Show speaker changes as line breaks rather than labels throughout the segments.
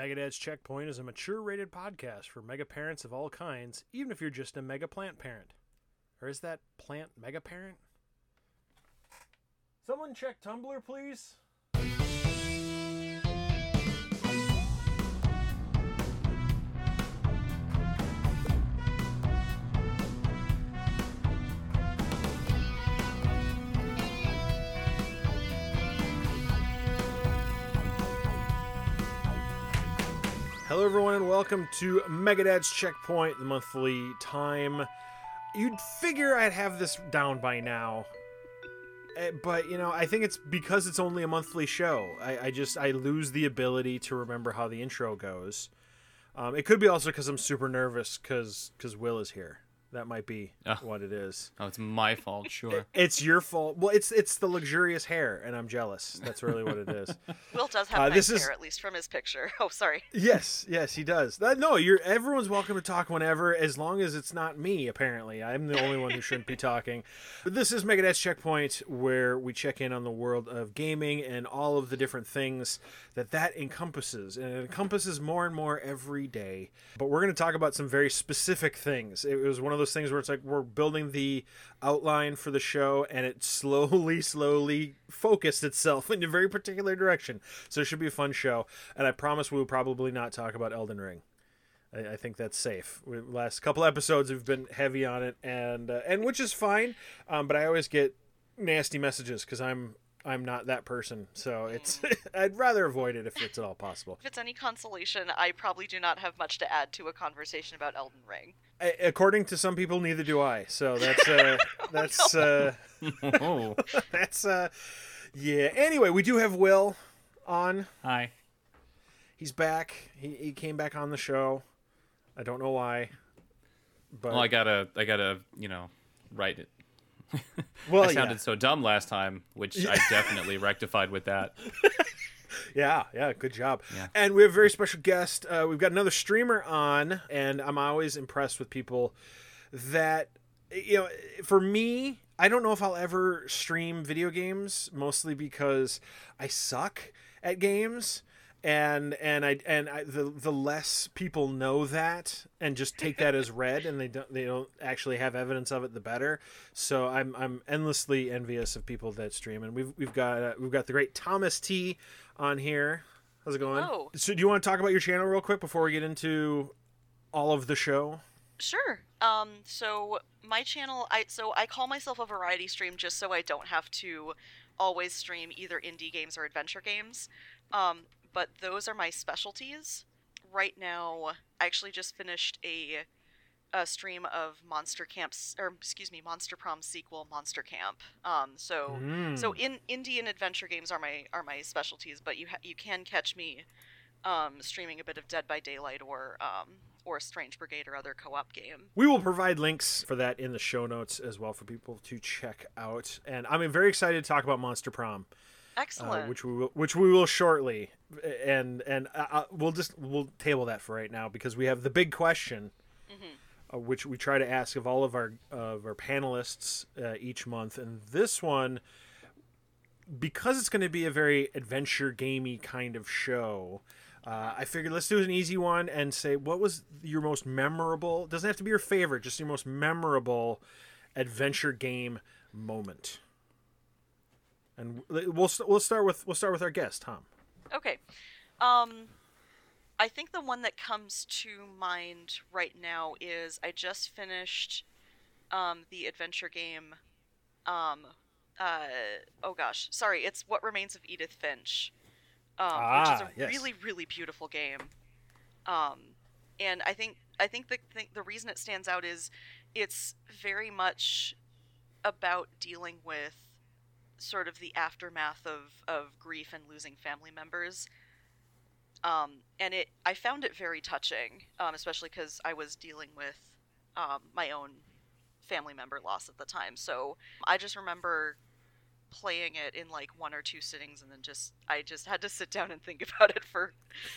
Megadad's Checkpoint is a mature rated podcast for mega parents of all kinds, even if you're just a mega plant parent. Or is that plant mega parent? Someone check Tumblr, please. Hello, everyone, and welcome to Megadad's Checkpoint, the monthly time. You'd figure I'd have this down by now, Eh, but you know, I think it's because it's only a monthly show. I, I just I lose the ability to remember how the intro goes. Um, it could be also because I'm super nervous because because Will is here. That might be
Oh.
what it is.
Oh, it's my fault, sure.
It's your fault. Well, it's it's the luxurious hair, and I'm jealous. That's really what it is.
Will does have
Uh,
nice
this is-
hair, at least from his picture. Oh, sorry.
Yes, yes, he does. That, no, you're everyone's welcome to talk whenever, as long as it's not me. Apparently, I'm the only one who shouldn't be talking. But this is Megadad's Checkpoint, where we check in on the world of gaming and all of the different things that that encompasses, and it encompasses more and more every day. But we're going to talk about some very specific things. It was one of those things where it's like we're building the outline for the show, and it slowly, slowly focused itself in a very particular direction. So it should be a fun show, and I promise we will probably not talk about Elden Ring. I, I think that's safe. We, last couple episodes we've been heavy on it, and uh, and which is fine. Um, but I always get nasty messages because I'm I'm not that person. So it's I'd rather avoid it if it's at all possible.
If it's any consolation, I probably do not have much to add to a conversation about Elden Ring.
A- according to some people, neither do I. So that's uh, that's uh,
oh,
that's uh, yeah. Anyway, we do have Will on.
hi.
He's back. He, he came back on the show. I don't know why. But
Well, I gotta, I gotta, you know, write it.
well,
I
yeah.
sounded so dumb last time, which I definitely rectified with that.
Yeah, yeah, good job.
Yeah.
And we have a very special guest. Uh, we've got another streamer on, and I'm always impressed with people that, you know, for me, I don't know if I'll ever stream video games, mostly because I suck at games. And and I and I, the the less people know that and just take that as read and they don't they don't actually have evidence of it the better. So I'm I'm endlessly envious of people that stream and we've we've got uh, we've got the great Thomas T on here. How's it going?
Hello.
So do you want to talk about your channel real quick before we get into all of the show?
Sure. Um, so my channel, I so I call myself a variety stream just so I don't have to always stream either indie games or adventure games. Um, but those are my specialties. Right now, I actually just finished a a stream of Monster Camps, or excuse me, Monster Prom sequel, Monster Camp. Um, so
Mm.
so in indie and adventure games are my are my specialties, but you ha- you can catch me um, streaming a bit of Dead by Daylight or um, or Strange Brigade or other co-op game.
We will provide links for that in the show notes as well for people to check out. And I'm very excited to talk about Monster Prom, uh,
Excellent.
which we will, which we will shortly. And and uh, uh, we'll just we'll table that for right now because we have the big question,
Mm-hmm.
Uh, which we try to ask of all of our of our panelists uh, each month. And this one, because it's going to be a very adventure gamey kind of show. Uh, I figured let's do an easy one and say what was your most memorable. Doesn't have to be your favorite, just your most memorable adventure game moment. And we'll we'll start with we'll start with our guest Tom.
Okay. Um I think the one that comes to mind right now is I just finished um the adventure game um uh oh gosh, sorry, it's What Remains of Edith Finch. Um which is
Ah,
a
yes.
really really beautiful game. Um and I think I think the the, the reason it stands out is it's very much about dealing with sort of the aftermath of, of grief and losing family members. Um, and it, I found it very touching, um, especially because I was dealing with um, my own family member loss at the time. So I just remember playing it in like one or two sittings, and then just I just had to sit down and think about it for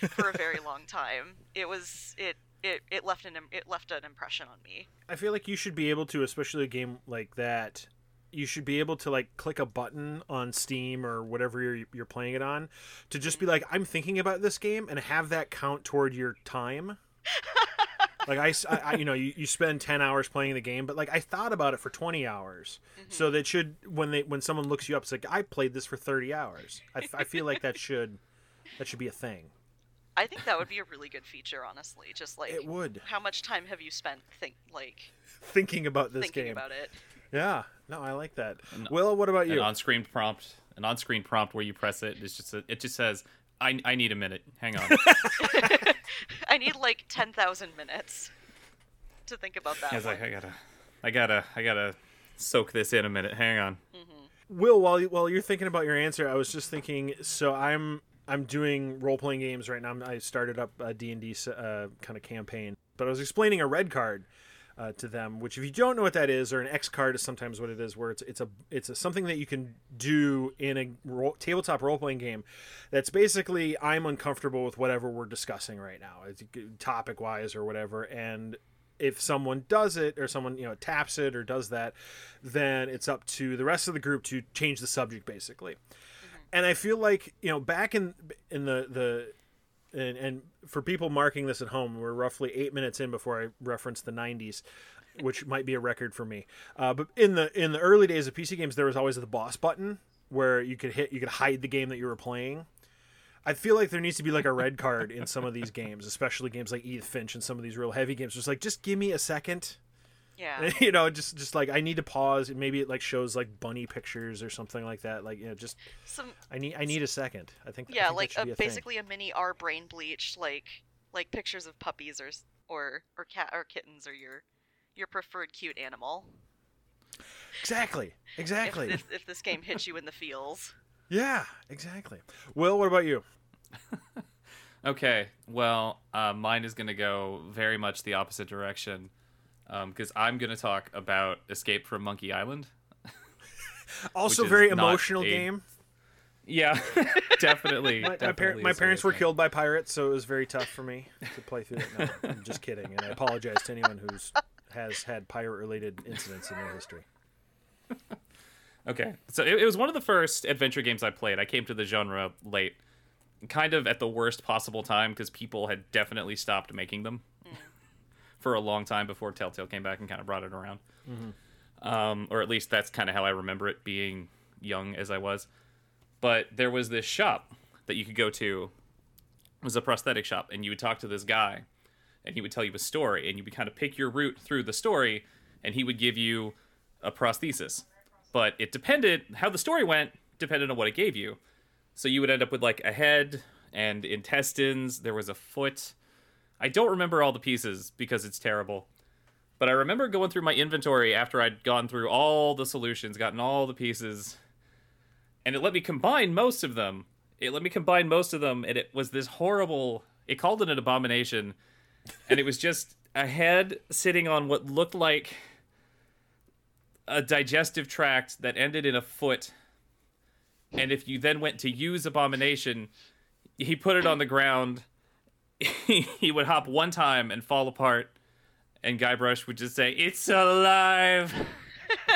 for a very long time. It was it it, it left an it left an impression on me.
I feel like you should be able to, especially a game like that, you should be able to like click a button on Steam or whatever you're you're playing it on to just be like I'm thinking about this game and have that count toward your time. like I, you know you, you spend 10 hours playing the game but like i thought about it for 20 hours mm-hmm. so that should when they when someone looks you up it's like i played this for 30 hours I feel like that should that should be a thing
I think that would be a really good feature, honestly. Just like
it would
how much time have you spent think like
thinking about this
thinking
game
about it?
Yeah no i like that
An-
will what about
An
you
on-screen prompt, an on-screen prompt where you press it. It's just a, it just says, "I I need a minute. Hang on."
I need like ten thousand minutes to think about that.
I was like, I gotta, I gotta, I gotta soak this in a minute. Hang on.
Will, while you- while you're thinking about your answer, I was just thinking. So I'm I'm doing role playing games right now. I'm, started up a D and D uh, kind of campaign, but I was explaining a red card uh, to them. Which, if you don't know what that is, or an X card is sometimes what it is, where it's it's a it's a, something that you can do in a ro- tabletop role playing game. That's basically I'm uncomfortable with whatever we're discussing right now, topic wise or whatever, and if someone does it or someone you know taps it or does that then it's up to the rest of the group to change the subject basically and i feel like you know back in in the the and, and for people marking this at home we're roughly eight minutes in before i reference the 90s which might be a record for me. Uh, but in the in the early days of pc games there was always the boss button where you could hit you could hide the game that you were playing. I feel like there needs to be like a red card in some of these games, especially games like Edith Finch and some of these real heavy games. Just like, just give me a second,
yeah.
you know, just just like I need to pause. and Maybe it like shows like bunny pictures or something like that. Like, you know, just
Some
I need I need a second. I think I
yeah,
think
like
that
a,
be a thing.
basically a mini R brain bleach, like like pictures of puppies or or or cat or kittens or your your preferred cute animal.
exactly exactly
If this, if this game hits you in the feels.
yeah exactly. Will, what about you?
Okay, well, uh, mine is gonna go very much the opposite direction, Um, because I'm gonna talk about Escape from Monkey Island.
Also,
is
very emotional
a-
game.
Yeah, definitely.
My, my, par- my parents were
serious
killed by pirates, so it was very tough for me to play through it. No, I'm just kidding, and I apologize to anyone who's has had pirate-related incidents in their history.
Okay, so it, it was one of the first adventure games I played. I came to the genre late, kind of at the worst possible time because people had definitely stopped making them for a long time before Telltale came back and kind of brought it around. Um, or at least that's kind of how I remember it being young as I was. But there was this shop that you could go to. It was a prosthetic shop, and you would talk to this guy, and he would tell you a story, and you would kind of pick your route through the story, and he would give you a prosthesis. But it depended how the story went, depended on what it gave you. So you would end up with like a head and intestines. There was a foot. I don't remember all the pieces because it's terrible. But I remember going through my inventory after I'd gone through all the solutions, gotten all the pieces, and it let me combine most of them. It let me combine most of them, and it was this horrible. It called it an abomination, and it was just a head sitting on what looked like a digestive tract that ended in a foot. And if you then went to use abomination, he put it on the ground. he would hop one time and fall apart, and Guybrush would just say, "It's alive."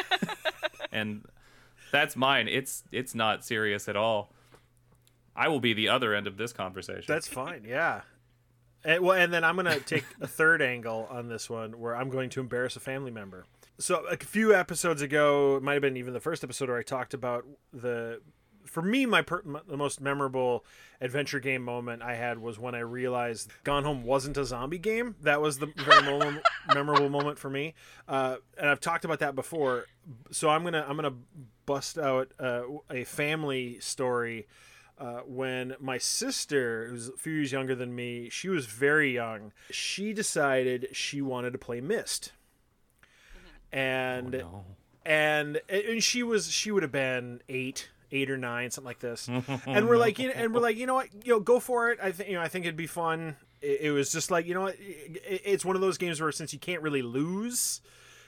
and that's mine. It's it's not serious at all. I will be the other end of this conversation.
That's fine. Yeah. And, well, and then I'm going to take a third angle on this one where I'm going to embarrass a family member. So a few episodes ago, it might have been even the first episode where I talked about the for me my, per, my the most memorable adventure game moment I had was when I realized Gone Home wasn't a zombie game. That was the very moment, memorable moment for me. Uh, and I've talked about that before. So I'm gonna I'm gonna bust out uh, a family story uh, when my sister, who's a few years younger than me, she was very young. She decided she wanted to play Myst, and
Oh, no.
and and she was she would have been eight eight or nine something like this. And we're like you know, and we're like you know what? You know go for it. I think you know i think it'd be fun. It, it was just like you know what? It, it's one of those games where since you can't really lose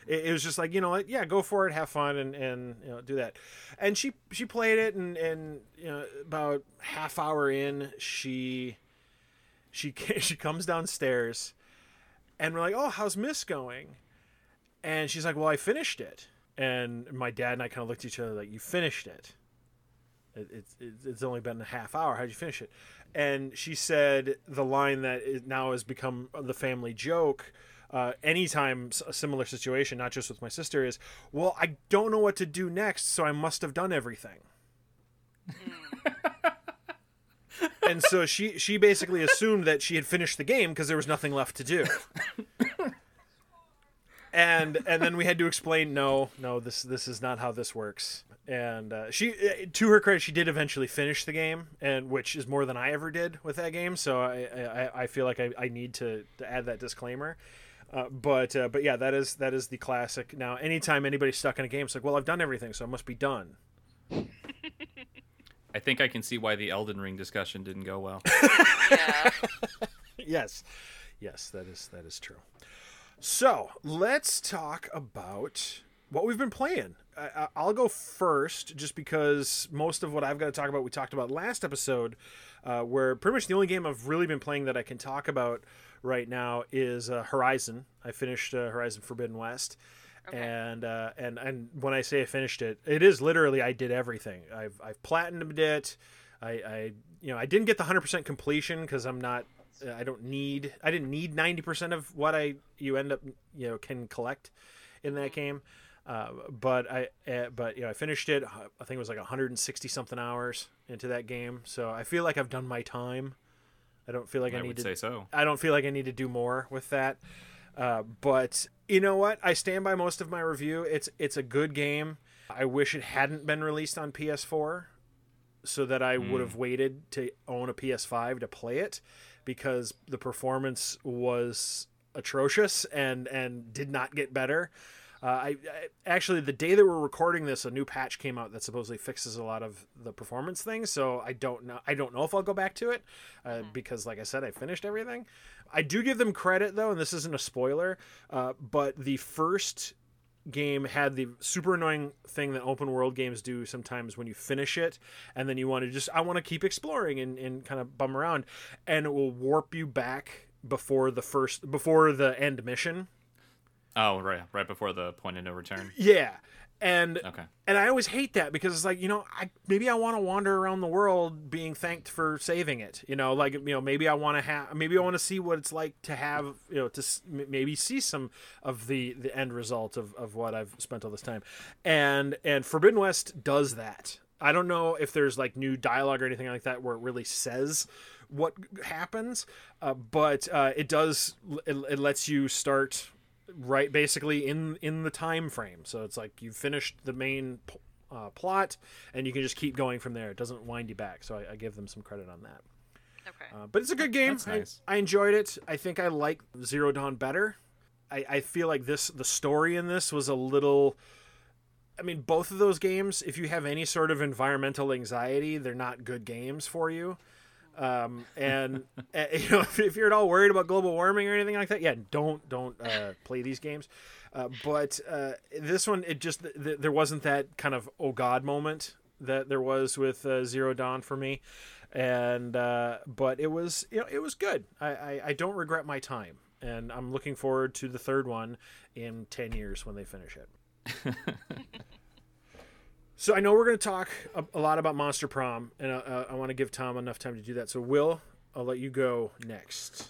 it, it was just like you know what? Yeah go for it. Have fun and and you know do that. And she she played it and and you know about half hour in she she she comes downstairs and we're like oh how's Myst going? And she's like well i finished it. And my dad and I kind of looked at each other like, "You finished it. It it's it's it's only been a half hour. How'd you finish it?" And she said the line that is now has become the family joke. Uh, anytime a similar situation, not just with my sister, is well, I don't know what to do next, so I must have done everything. and so she she basically assumed that she had finished the game because there was nothing left to do. and and then we had to explain no no this this is not how this works. And uh, she uh, to her credit she did eventually finish the game and which is more than i ever did with that game. So i i, I feel like I, I need to, to add that disclaimer. Uh, but uh, but yeah that is that is the classic. Now anytime anybody's stuck in a game it's like well i've done everything so i must be done.
I think I can see why the Elden Ring discussion didn't go well.
Yeah.
yes. Yes that is that is true so let's talk about what we've been playing I, I- i'll go first just because most of what i've got to talk about we talked about last episode uh, where pretty much the only game i've really been playing that i can talk about right now is uh, horizon i finished uh, horizon forbidden west
Okay.
and uh, and and when I say I finished it, it is literally I did everything. I've I've platinumed it. I, I you know I didn't get the hundred percent completion because I'm not. I don't need. I didn't need ninety percent of what I you end up you know can collect in that game. Uh, but I uh, but you know I finished it. I think it was like 160 something hours into that game. So I feel like I've done my time. I don't feel like I,
I
need
would
to
say so.
I don't feel like I need to do more with that. Uh, but you know what? I stand by most of my review. It's it's a good game. I wish it hadn't been released on PS4 so that I would have waited to own a PS5 to play it because the performance was atrocious and and did not get better. Uh, I, I actually the day that we're recording this, a new patch came out that supposedly fixes a lot of the performance things. So I don't know. I don't know if I'll go back to it uh, because, like I said, I finished everything. I do give them credit though, and this isn't a spoiler, uh, but the first game had the super annoying thing that open world games do sometimes when you finish it and then you want to just I want to keep exploring and, and kind of bum around and it will warp you back before the first before the end mission.
Oh, right, right before the point of no return.
Yeah. And
Okay.
and I always hate that because it's like, you know, I maybe I want to wander around the world being thanked for saving it. You know, like you know, maybe I want to have maybe I want to see what it's like to have, you know, to maybe see some of the the end result of of what I've spent all this time. And and Forbidden West does that. I don't know if there's like new dialogue or anything like that where it really says what happens, uh, but uh, it does. It, it lets you start right basically in in the time frame. So it's like you've finished the main uh, plot and you can just keep going from there. It doesn't wind you back. So i, I give them some credit on that.
Okay.
uh, but it's a good game.
That's nice.
I, I enjoyed it. I think i like zero dawn better. I, I feel like this the story in this was a little i mean both of those games if you have any sort of environmental anxiety they're not good games for you um, and uh, you know if, you're at all worried about global warming or anything like that, yeah, don't don't uh, play these games. Uh, but uh, this one, it just th- th- there wasn't that kind of oh god moment that there was with uh, Zero Dawn for me, and uh, but it was you know it was good. I, I I don't regret my time, and I'm looking forward to the third one in ten years when they finish it. So I know we're going to talk a, a lot about Monster Prom, and uh, I want to give Tom enough time to do that. So Will, I'll let you go next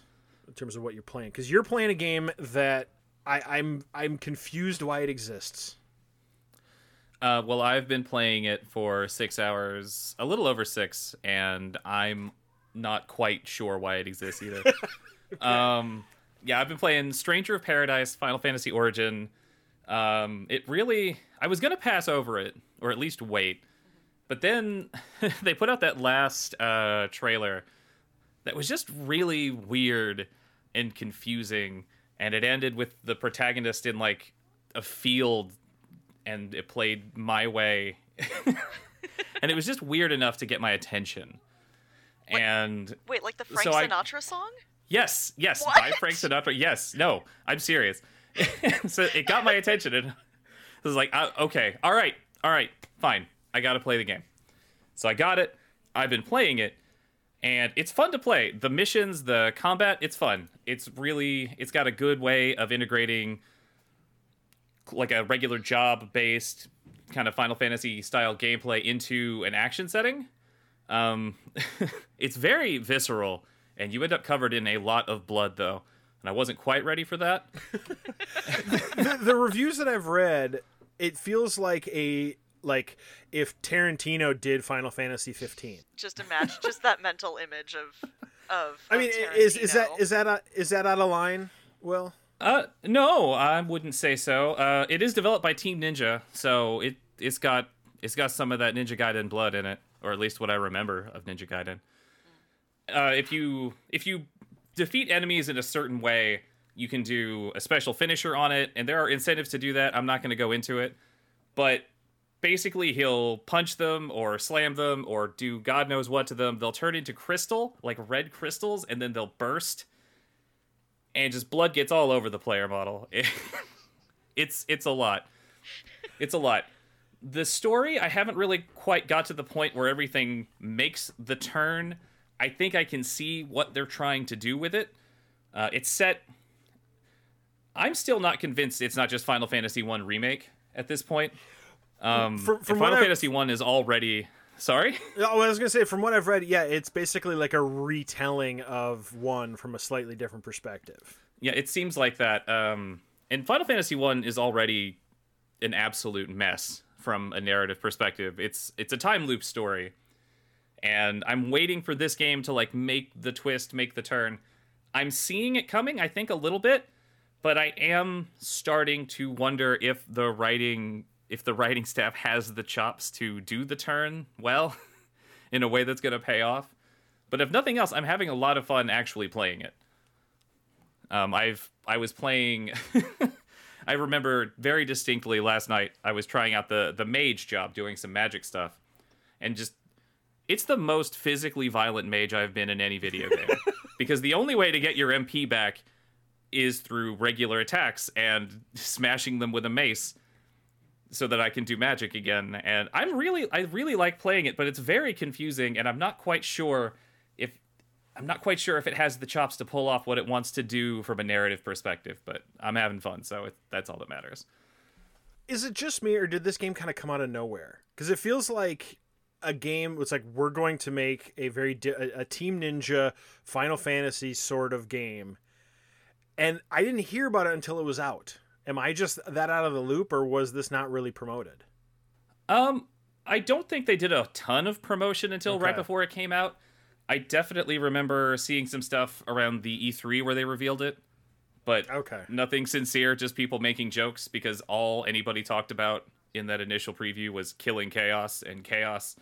in terms of what you're playing, because you're playing a game that I, I'm I'm confused why it exists.
Uh, well, I've been playing it for six hours, a little over six, and I'm not quite sure why it exists either. um, yeah, I've been playing Stranger of Paradise, Final Fantasy Origin. Um, it really, I was gonna pass over it, or at least wait, but then they put out that last uh, trailer that was just really weird and confusing, and it ended with the protagonist in like a field and it played my way. And it was just weird enough to get my attention. And
Wait, like the Frank
So I-
Sinatra song?
yes yes
What?
by frank sinatra. Yes no i'm serious. So it got my attention and i was like uh, okay all right all right fine i gotta play the game so i got it i've been playing it and it's fun to play the missions the combat it's fun it's really it's got a good way of integrating like a regular job based kind of Final Fantasy style gameplay into an action setting. Um, it's very visceral, and you end up covered in a lot of blood, though. And I wasn't quite ready for that.
the, the reviews that I've read, it feels like a like if Tarantino did Final Fantasy 15.
Just imagine just that mental image of of.
I
of
mean, is is that
Tarantino.
that a, is that out of line? Will
Uh, no, I wouldn't say so. Uh, it is developed by Team Ninja, so it it's got it's got some of that Ninja Gaiden blood in it, or at least what I remember of Ninja Gaiden. Uh, if you if you defeat enemies in a certain way, you can do a special finisher on it, and there are incentives to do that. I'm not going to go into it, but basically he'll punch them or slam them or do God knows what to them. They'll turn into crystal, like red crystals, and then they'll burst and just blood gets all over the player model. it's it's a lot. It's a lot. The story I haven't really quite got to the point where everything makes the turn. I think I can see what they're trying to do with it. Uh, it's set. I'm still not convinced it's not just Final Fantasy One remake at this point. Um,
From- from
Final Fantasy One is already sorry.
Oh, I was gonna say from what I've read, yeah, it's basically like a retelling of one from a slightly different perspective.
Yeah, it seems like that. Um, and Final Fantasy One is already an absolute mess from a narrative perspective. It's it's a time loop story, and I'm waiting for this game to like make the twist, make the turn. I'm seeing it coming, I think, a little bit, but I am starting to wonder if the writing if the writing staff has the chops to do the turn well in a way that's going to pay off. But if nothing else, I'm having a lot of fun actually playing it. Um, I've I was playing. I remember very distinctly last night. I was trying out the the mage job, doing some magic stuff, and just it's the most physically violent mage I've been in any video game. because the only way to get your MP back is through regular attacks and smashing them with a mace so that I can do magic again. And I'm really I really like playing it, but it's very confusing and I'm not quite sure if I'm not quite sure if it has the chops to pull off what it wants to do from a narrative perspective, but I'm having fun, so it, that's all that matters.
Is it just me, or did this game kind of come out of nowhere? Because it feels like a game. It's like we're going to make a very di- a Team Ninja Final Fantasy sort of game, and I didn't hear about it until it was out. Am I just that out of the loop, or was this not really promoted?
Um, I don't think they did a ton of promotion until right before it came out. I definitely remember seeing some stuff around the E3 where they revealed it, but
Okay.
nothing sincere, just people making jokes because all anybody talked about in that initial preview was killing chaos and chaos,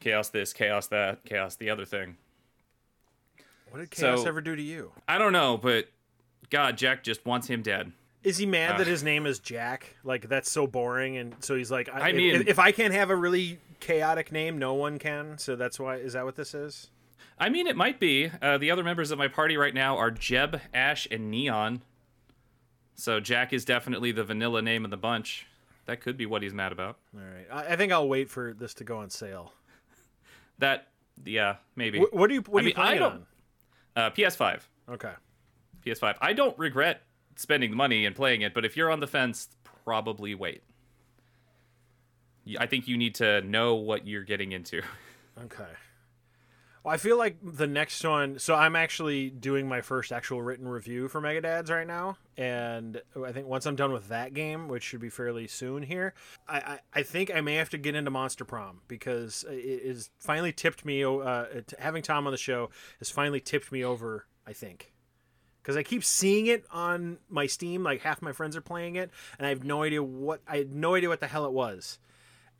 chaos this, chaos that, chaos the other thing.
What did Chaos
So-
ever do to you?
I don't know, but God, Jack just wants him dead.
Is he mad
Uh.
that his name is Jack? Like that's so boring, and so he's like, I,
I mean-
if, if I can't have a really chaotic name, no one can. So that's why. Is that what this is?
I mean, it might be. Uh, the other members of my party right now are Jed, Ash, and Neon. So Jack is definitely the vanilla name of the bunch. That could be what he's mad about.
All right. I, I think I'll wait for this to go on sale.
That, yeah, maybe.
What, what are you? What
I
are you
mean, I
playing
don't- Uh, PS5.
Okay.
PS5. I don't regret spending money and playing it, but if you're on the fence, probably wait. I think you need to know what you're getting into.
Okay. Well, I feel like the next one. So I'm actually doing my first actual written review for Megadads right now, and I think once I'm done with that game, which should be fairly soon here, I I, I think I may have to get into Monster Prom because it is finally tipped me. Uh, having Tom on the show has finally tipped me over. I think. Because I keep seeing it on my Steam, like half my friends are playing it, and I have no idea what I had no idea what the hell it was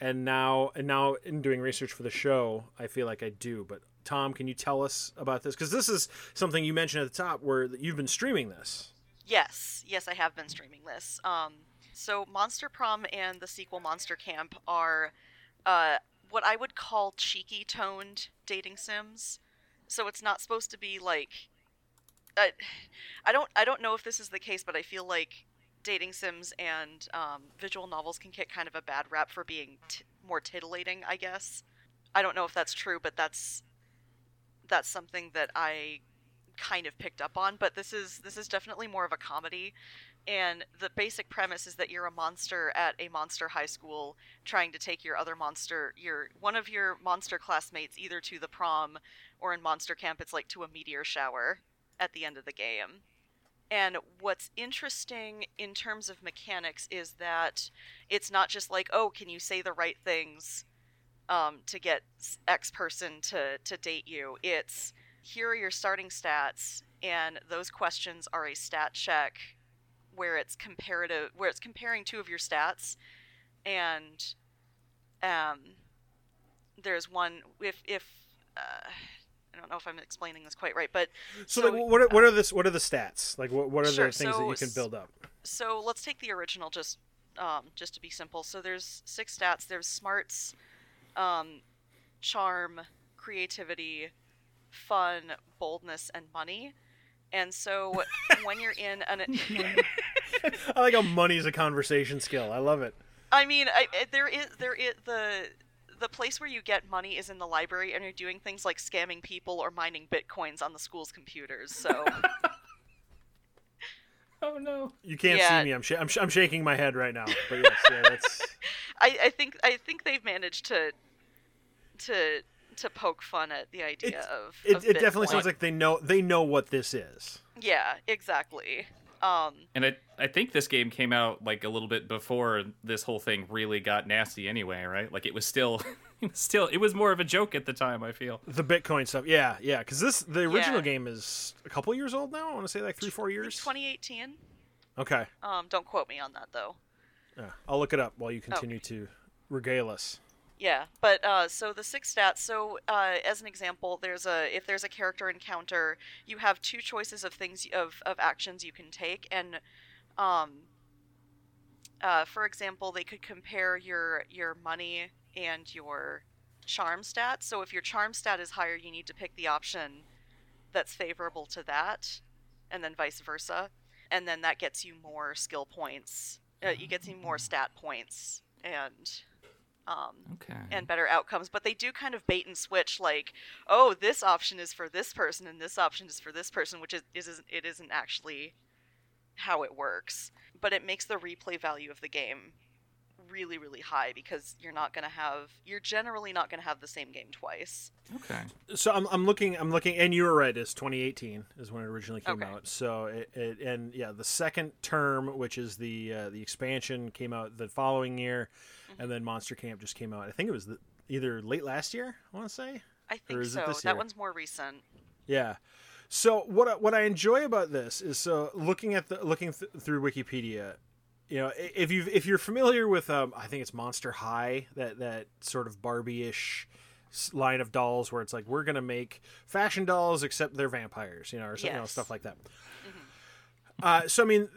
and now and now in doing research for the show i feel like i do but tom can you tell us about this because this is something you mentioned at the top where you've been streaming this
Yes, yes, I have been streaming this. Um, so Monster Prom and the sequel Monster Camp are uh, what I would call cheeky toned dating sims. So it's not supposed to be like. I, I don't I don't know if this is the case, but I feel like dating sims and um, visual novels can get kind of a bad rap for being t- more titillating. I guess I don't know if that's true, but that's that's something that I kind of picked up on, but this is this is definitely more of a comedy. And the basic premise is that you're a monster at a monster high school trying to take your other monster, your one of your monster classmates either to the prom or in monster camp it's like to a meteor shower at the end of the game. And what's interesting in terms of mechanics is that it's not just like, oh, can you say the right things um, to get X person to, to date you? It's here are your starting stats, and those questions are a stat check where it's comparative, where it's comparing two of your stats, and um, there's one if if uh, I don't know if I'm explaining this quite right, but
So,
So,
like, what are, what are the what are the stats? Like what what are
Sure,
the things
so
that you can build up?
so let's take the original just um, just to be simple. So there's six stats. There's smarts, um, charm, creativity, fun, boldness, and money. And so when you're in an,
I like how money's a conversation skill. I love it.
I mean, I, I- there is there is the the place where you get money is in the library, and you're doing things like scamming people or mining bitcoins on the school's computers. So
Oh no.
You can't
Yeah.
see me. I'm sh- I'm, sh- I'm shaking my head right now. But yes, yeah, that's
I, I think I think they've managed to to to poke fun at the idea
It's-
of
it,
of
it definitely sounds like they know they know what this is.
yeah exactly um
And I I think this game came out like a little bit before this whole thing really got nasty anyway, right? Like it was still it was still it was more of a joke at the time, I feel.
The Bitcoin stuff, yeah, yeah. Because this the original
Yeah.
game is a couple years old now. I want to say like three, four years.
2018
Okay,
um don't quote me on that though
yeah, I'll look it up while you continue to regale us.
Yeah, but uh, so the six stats. So uh, as an example, there's a if there's a character encounter, you have two choices of things of of actions you can take, and um, uh, for example, they could compare your your money and your charm stat. So if your charm stat is higher, you need to pick the option that's favorable to that, and then vice versa, and then that gets you more skill points. Uh, you get more stat points and. Um,
Okay.
and better outcomes but they do kind of bait and switch like oh this option is for this person and this option is for this person which is, is it isn't actually how it works but it makes the replay value of the game really really high because you're not going to have you're generally not going to have the same game twice
okay.
So I'm, I'm looking I'm looking and you were right. It's 2018 is when it originally came
Okay.
out. So it, it and yeah, the second term, which is the uh, the expansion, came out the following year,
Mm-hmm.
and then Monster Camp just came out. I think it was the, either late last year. I want to say.
i think so that one's more recent
Yeah. So what I, what I enjoy about this is so looking at the looking th- through Wikipedia, you know, if you if you're familiar with um I think it's Monster High that that sort of Barbie-ish line of dolls where it's like we're gonna make fashion dolls except they're vampires, you know, or something, you know, stuff like that. Uh, so I mean,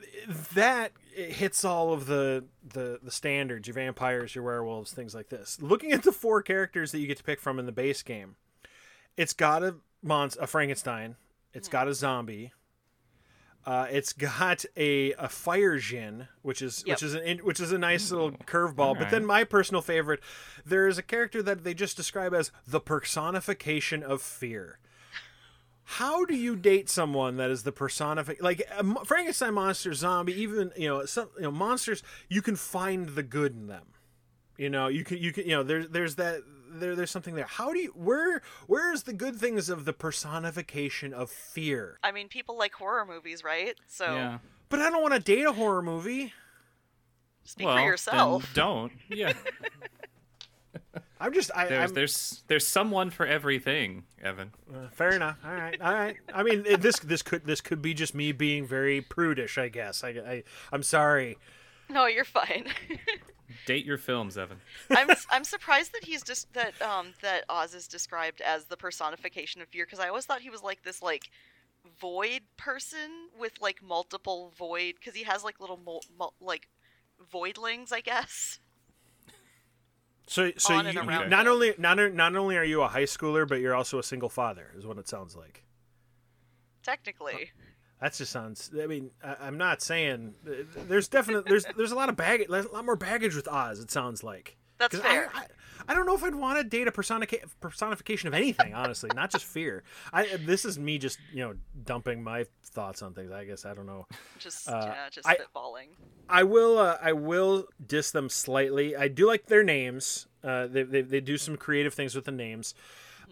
that hits all of the, the the standards: your vampires, your werewolves, things like this. Looking at the four characters that you get to pick from in the base game, it's got a mons- a Frankenstein, it's got a zombie, uh, it's got a a fire djinn, which is
Yep.
which is an in- which is a nice little curveball. But then my personal favorite, there is a character that they just describe as the personification of fear. How do you date someone that is the personification? Like a Frankenstein monster, zombie, even you know some you know monsters, you can find the good in them. You know, you can you can you know there's there's that there there's something there. How do you where where is the good things of the personification of fear?
i mean people like horror movies right so
Yeah.
But I don't want to date a horror movie.
speak
well,
for yourself
then don't. Yeah.
I'm just I,
There's
I'm,
there's there's someone for everything, Evan.
uh, fair enough. All right, all right. I mean, it- this this could this could be just me being very prudish. I guess. I, I I'm sorry.
no you're fine
Date your films, Evan.
I'm I'm surprised that he's just that um that Oz is described as the personification of fear because I always thought he was like this like void person with like multiple void because he has like little mul- mul- like voidlings I guess.
So so you, not only not not only are you a high schooler, but you're also a single father, is what it sounds like.
Technically,
That just sounds. I mean, I, I'm not saying there's definitely there's there's a lot of baggage, a lot more baggage with Oz. It sounds like.
That's fair.
I, I, I don't know if I'd want to date a personification of anything, honestly, not just fear. I this is me just you know dumping my thoughts on things. I guess I don't know.
just
uh,
yeah, just
I-
spitballing.
I will uh, I will diss them slightly. I do like their names. Uh, they, they they do some creative things with the names.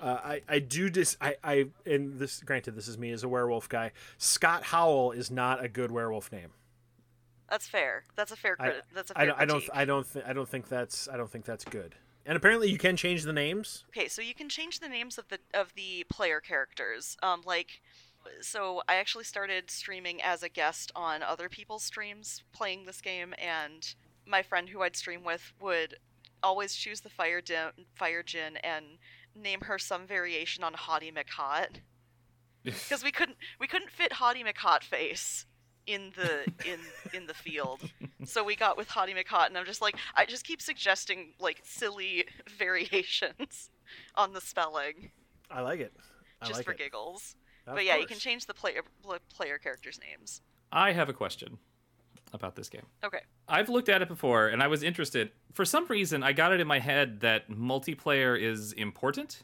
Uh, I I do dis I I and this granted this is me as a werewolf guy. Scott Howl is not a good werewolf name.
That's fair. That's a fair.
I-
that's a fair.
don't I don't. I don't th- I don't think that's I don't think that's good. And apparently you can change the names.
Okay, so you can change the names of the of the player characters. Um, like, so I actually started streaming as a guest on other people's streams playing this game, and my friend who I'd stream with would always choose the fire djinn, fire djinn and name her some variation on Hottie McHot because we couldn't we couldn't fit Hottie McHot face in the in in the field. So we got with Hottie McHot, and I'm just like, I just keep suggesting like silly variations on the spelling,
I like it. I
just
like
for
it.
giggles.
Of
but yeah, you can change the player player characters' names.
I have a question about this game.
Okay.
I've looked at it before and I was interested. For some reason, I got it in my head that multiplayer is important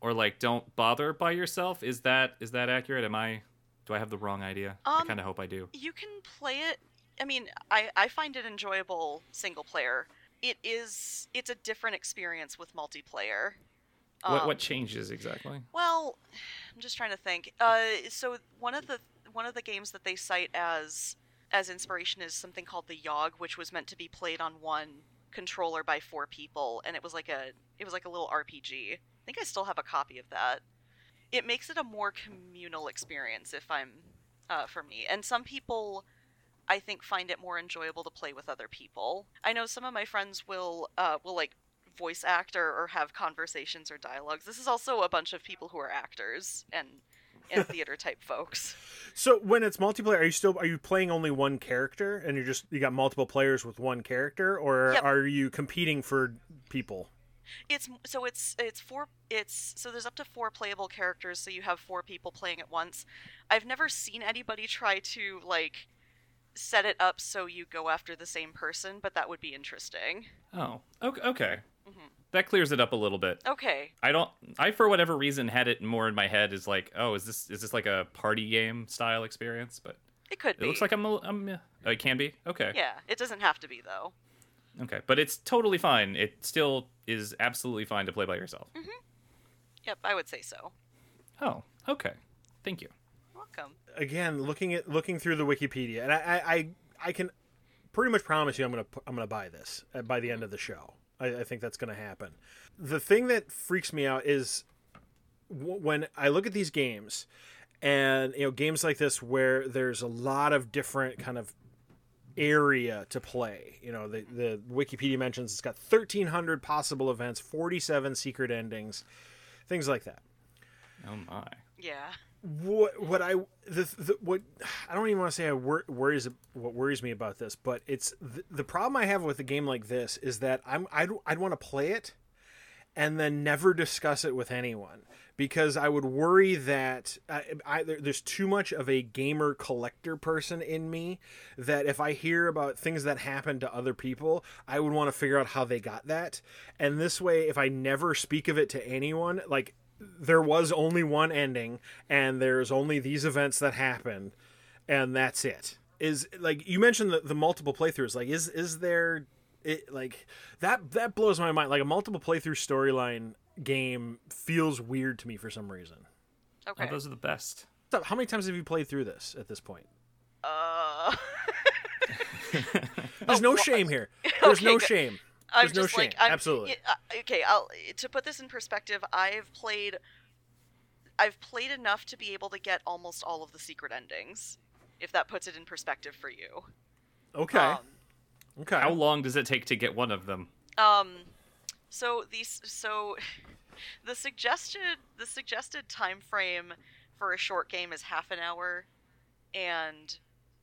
or like don't bother by yourself. Is that is that accurate? Am I do I have the wrong idea? I
Um,
kind of hope I do.
You can play it. I mean, I I find it enjoyable single player. It is it's a different experience with multiplayer.
what
Um,
what changes exactly?
Well, I'm just trying to think. Uh, so one of the one of the games that they cite as as inspiration is something called the Yawhg, which was meant to be played on one controller by four people, and it was like a it was like a little RPG. I think I still have a copy of that. It makes it a more communal experience if I'm uh, for me, and some people. I think find it more enjoyable to play with other people. I know some of my friends will uh, will like voice act or, or have conversations or dialogues. This is also a bunch of people who are actors and and theater type folks.
So when it's multiplayer, are you still are you playing only one character and you're just you got multiple players with one character, or
Yep.
are you competing for people?
It's so it's it's four it's so there's up to four playable characters, so you have four people playing at once. I've never seen anybody try to like set it up so you go after the same person, but that would be interesting.
Oh, okay. okay.
Mhm.
That clears it up a little bit.
Okay.
I don't. I for whatever reason had it more in my head is like, oh, is this is this like a party game style experience? But
It could
it
be.
looks like I'm. a- I'm oh, it can be. Okay.
Yeah, it doesn't have to be though.
Okay. But it's totally fine. It still is absolutely fine to play by yourself.
Yep, I would say so.
Oh. Okay. Thank you.
Welcome.
Again, looking at looking through the Wikipedia, and I I, I, I can pretty much promise you I'm gonna I'm gonna buy this uh, by the end of the show. I, I think that's gonna happen. The thing that freaks me out is w- when I look at these games, and you know games like this where there's a lot of different kind of area to play. You know, the the Wikipedia mentions it's got 1300 possible events, 47 secret endings, things like that.
Oh my.
Yeah.
What what I the, the what I don't even want to say I wor- worries what worries me about this, but it's the, the problem I have with a game like this is that I'm I'd, I'd want to play it and then never discuss it with anyone because I would worry that uh, I, I, there's too much of a gamer collector person in me that if I hear about things that happen to other people, I would want to figure out how they got that. And this way, if I never speak of it to anyone, like there was only one ending and there's only these events that happened and that's it is like you mentioned the, the multiple playthroughs like is is there it like that that blows my mind like a multiple playthrough storyline game feels weird to me for some reason
Okay.
Oh, those are the best.
so how many times have you played through this at this point
uh
there's no shame here there's
okay,
no
good.
shame
I'm
There's no
just like
shame.
I'm,
Absolutely.
y- uh, okay, I'll to put this in perspective. I've played, I've played enough to be able to get almost all of the secret endings. If that puts it in perspective for you.
okay
Um,
okay
How long does it take to get one of them?
um, so these so the suggested the suggested time frame for a short game is half an hour, and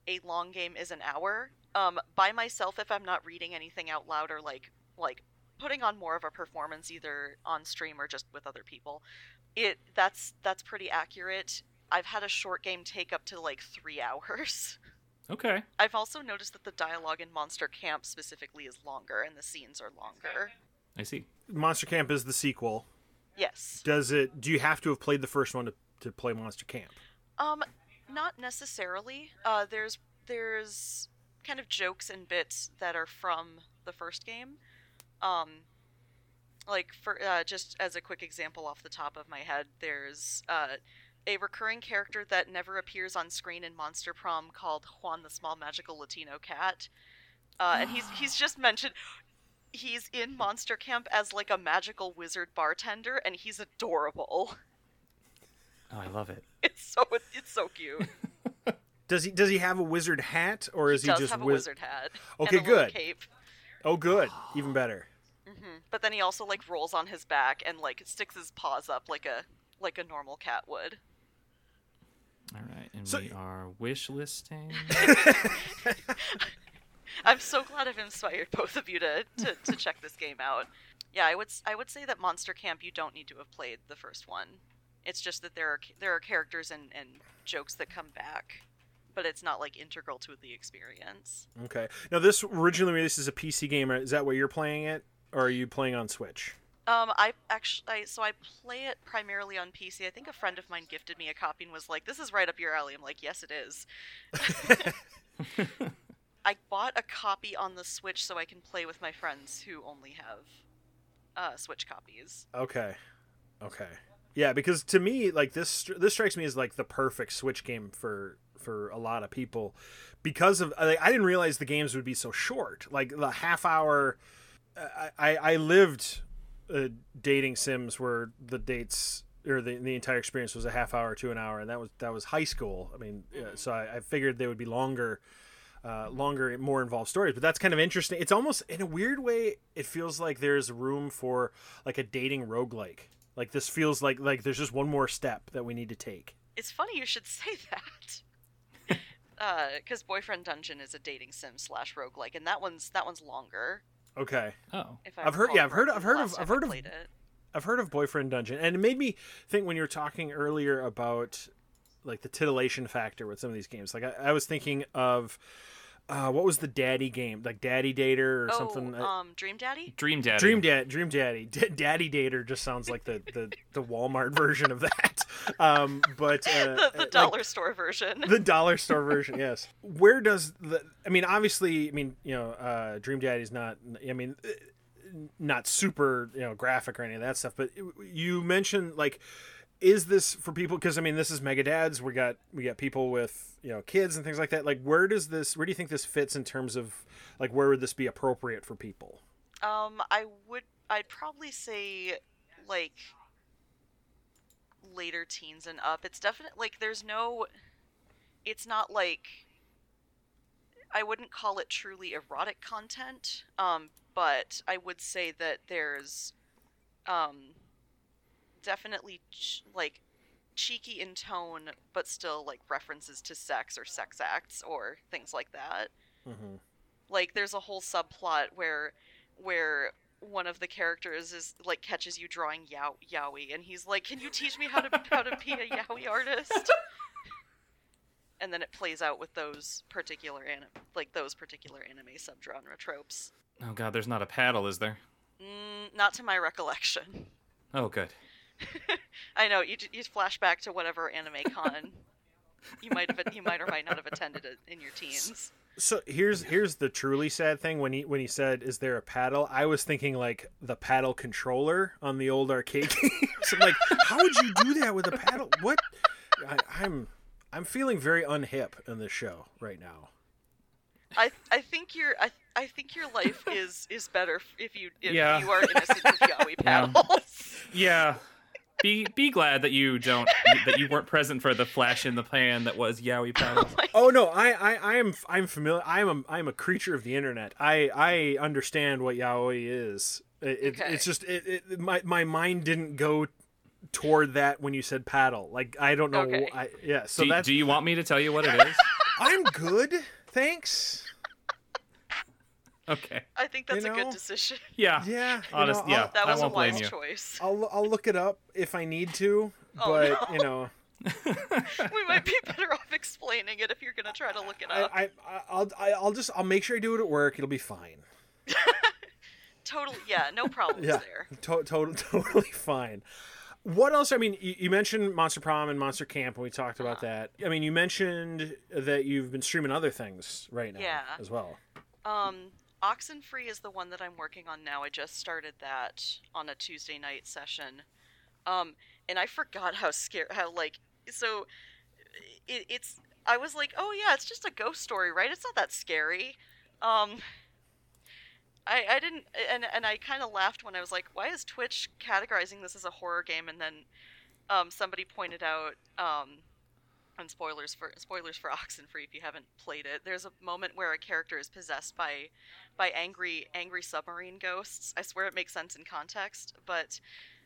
a long game is an hour. Um, by myself, if I'm not reading anything out loud or like like putting on more of a performance either on stream or just with other people, it that's that's pretty accurate. I've had a short game take up to like three hours.
Okay.
I've also noticed that the dialogue in Monster Camp specifically is longer and the scenes are longer.
I see.
Monster Camp is the sequel.
Yes.
Does it? Do you have to have played the first one to, to play Monster Camp?
Um, not necessarily. Uh, there's there's kind of jokes and bits that are from the first game. Um, like for uh, just as a quick example off the top of my head, there's uh, a recurring character that never appears on screen in Monster Prom called Juan the Small Magical Latino Cat, uh, and he's he's just mentioned. He's in Monster Camp as like a magical wizard bartender, and he's adorable.
Oh, I love it.
It's so it's so cute.
Does he? Does he have a wizard hat, or is
he
he, just
have a
wiz-
wizard hat.
Okay,
and a
good.
Cape.
Oh, good. Even better.
hmm But then he also like rolls on his back and like sticks his paws up like a like a normal cat would.
All right, and
So-
we are wish listing.
I'm so glad I've inspired both of you to, to, to check this game out. Yeah, I would I would say that Monster Camp you don't need to have played the first one. It's just that there are there are characters and, and jokes that come back, but it's not like integral to the experience.
Okay. Now, this originally released as a PC game. Is that where you're playing it, or are you playing on Switch?
Um, I actually, I, so I play it primarily on PC. I think a friend of mine gifted me a copy and was like, "This is right up your alley." I'm like, "Yes, it is." I bought a copy on the Switch so I can play with my friends who only have uh, Switch copies.
Okay. Okay. Yeah, because to me, like this, this strikes me as like the perfect Switch game for for a lot of people, because of I, I didn't realize the games would be so short. Like the half hour. I I, I lived uh, dating sims where the dates or the, the entire experience was a half hour to an hour, and that was that was high school. I mean, uh, so I, I figured they would be longer. Uh, longer, more involved stories, but that's kind of interesting. It's almost in a weird way. It feels like there's room for like a dating roguelike. Like this feels like like there's just one more step that we need to take.
It's funny you should say that. Because Boyfriend Dungeon is a dating sim slash roguelike, and that one's that one's longer.
Okay,
oh,
I
I've heard- yeah, I've heard- I've heard of- I've
time I
heard of-
it.
I've heard of Boyfriend Dungeon, and it made me think when you were talking earlier about like the titillation factor with some of these games. Like I, I was thinking of uh, what was the daddy game, like Daddy Dater or
Oh,
something. uh,
um, Dream Daddy.
Dream Daddy.
Dream Dad, Dream Daddy, D- Daddy Dater just sounds like the, the, the Walmart version of that. Um, but uh,
the the
like,
dollar store version.
the dollar store version, yes. Where does the? I mean, obviously, I mean, you know, uh, Dream Daddy's not. I mean, uh, not super, you know, graphic or any of that stuff. But you mentioned like, is this for people? Because I mean, this is Mega Dads. We got we got people with you know kids and things like that. Like, where does this? Where do you think this fits in terms of like where would this be appropriate for people?
Um, I would. I'd probably say like later teens and up. It's definitely like there's no. It's not like. I wouldn't call it truly erotic content. Um, but I would say that there's, um, definitely ch- like cheeky in tone, but still like references to sex or sex acts or things like that
Mm-hmm.
like there's a whole subplot where where one of the characters is like catches you drawing yao- yaoi and he's like can you teach me how to how to be a yaoi artist and then it plays out with those particular anime, like those particular anime subgenre tropes
Oh God, there's not a paddle, is there?
mm, not to my recollection
Oh, good.
i know you, you flash back to whatever anime con you might have you might or might not have attended in your teens
So here's here's the truly sad thing when he when he said, "Is there a paddle?" I was thinking like the paddle controller on the old arcade games. I'm like, how would you do that with a paddle? What? I, I'm I'm feeling very unhip in this show right now.
I I think your I I think your life is is better if you if
Yeah.
you are innocent of
Yeah.
paddles.
Yeah. Be be glad that you don't that you weren't present for the flash in the pan that was yaoi paddle.
Oh, oh no, I, I, I am I'm familiar. I'm a I'm a creature of the internet. I I understand what yaoi is. It, it-
Okay.
It's just it, it, my my mind didn't go toward that when you said paddle. Like I don't know.
Okay.
I, yeah. So
do,
that's
do you want me to tell you what it is?
I'm good. Thanks.
Okay.
I think that's
You
a good decision.
Yeah.
Yeah. you
Honest-
know,
yeah.
That was a
won't blame
wise choice.
I'll I'll look it up if I need to,
Oh,
but
no.
you know,
we might be better off explaining it if you're gonna try to look it up.
I, I, I'll, I- I'll just, I'll make sure I do it at work. It'll be fine.
Totally, yeah, no problems
Yeah,
there.
to- to- totally fine. What else? I mean, you, you mentioned Monster Prom and Monster Camp, and we talked about that. I mean, you mentioned that you've been streaming other things right now
Yeah.
as well.
Um, Oxenfree is the one that I'm working on now. I just started that on a Tuesday night session. Um, and I forgot how scary, how like, so it, it's, I was like, oh yeah, it's just a ghost story, right? It's not that scary. Um, I, I didn't, and, and I kind of laughed when I was like, why is Twitch categorizing this as a horror game? And then, um, somebody pointed out, um, and spoilers for spoilers for Oxenfree if you haven't played it. There's a moment where a character is possessed by by angry angry submarine ghosts. I swear it makes sense in context, but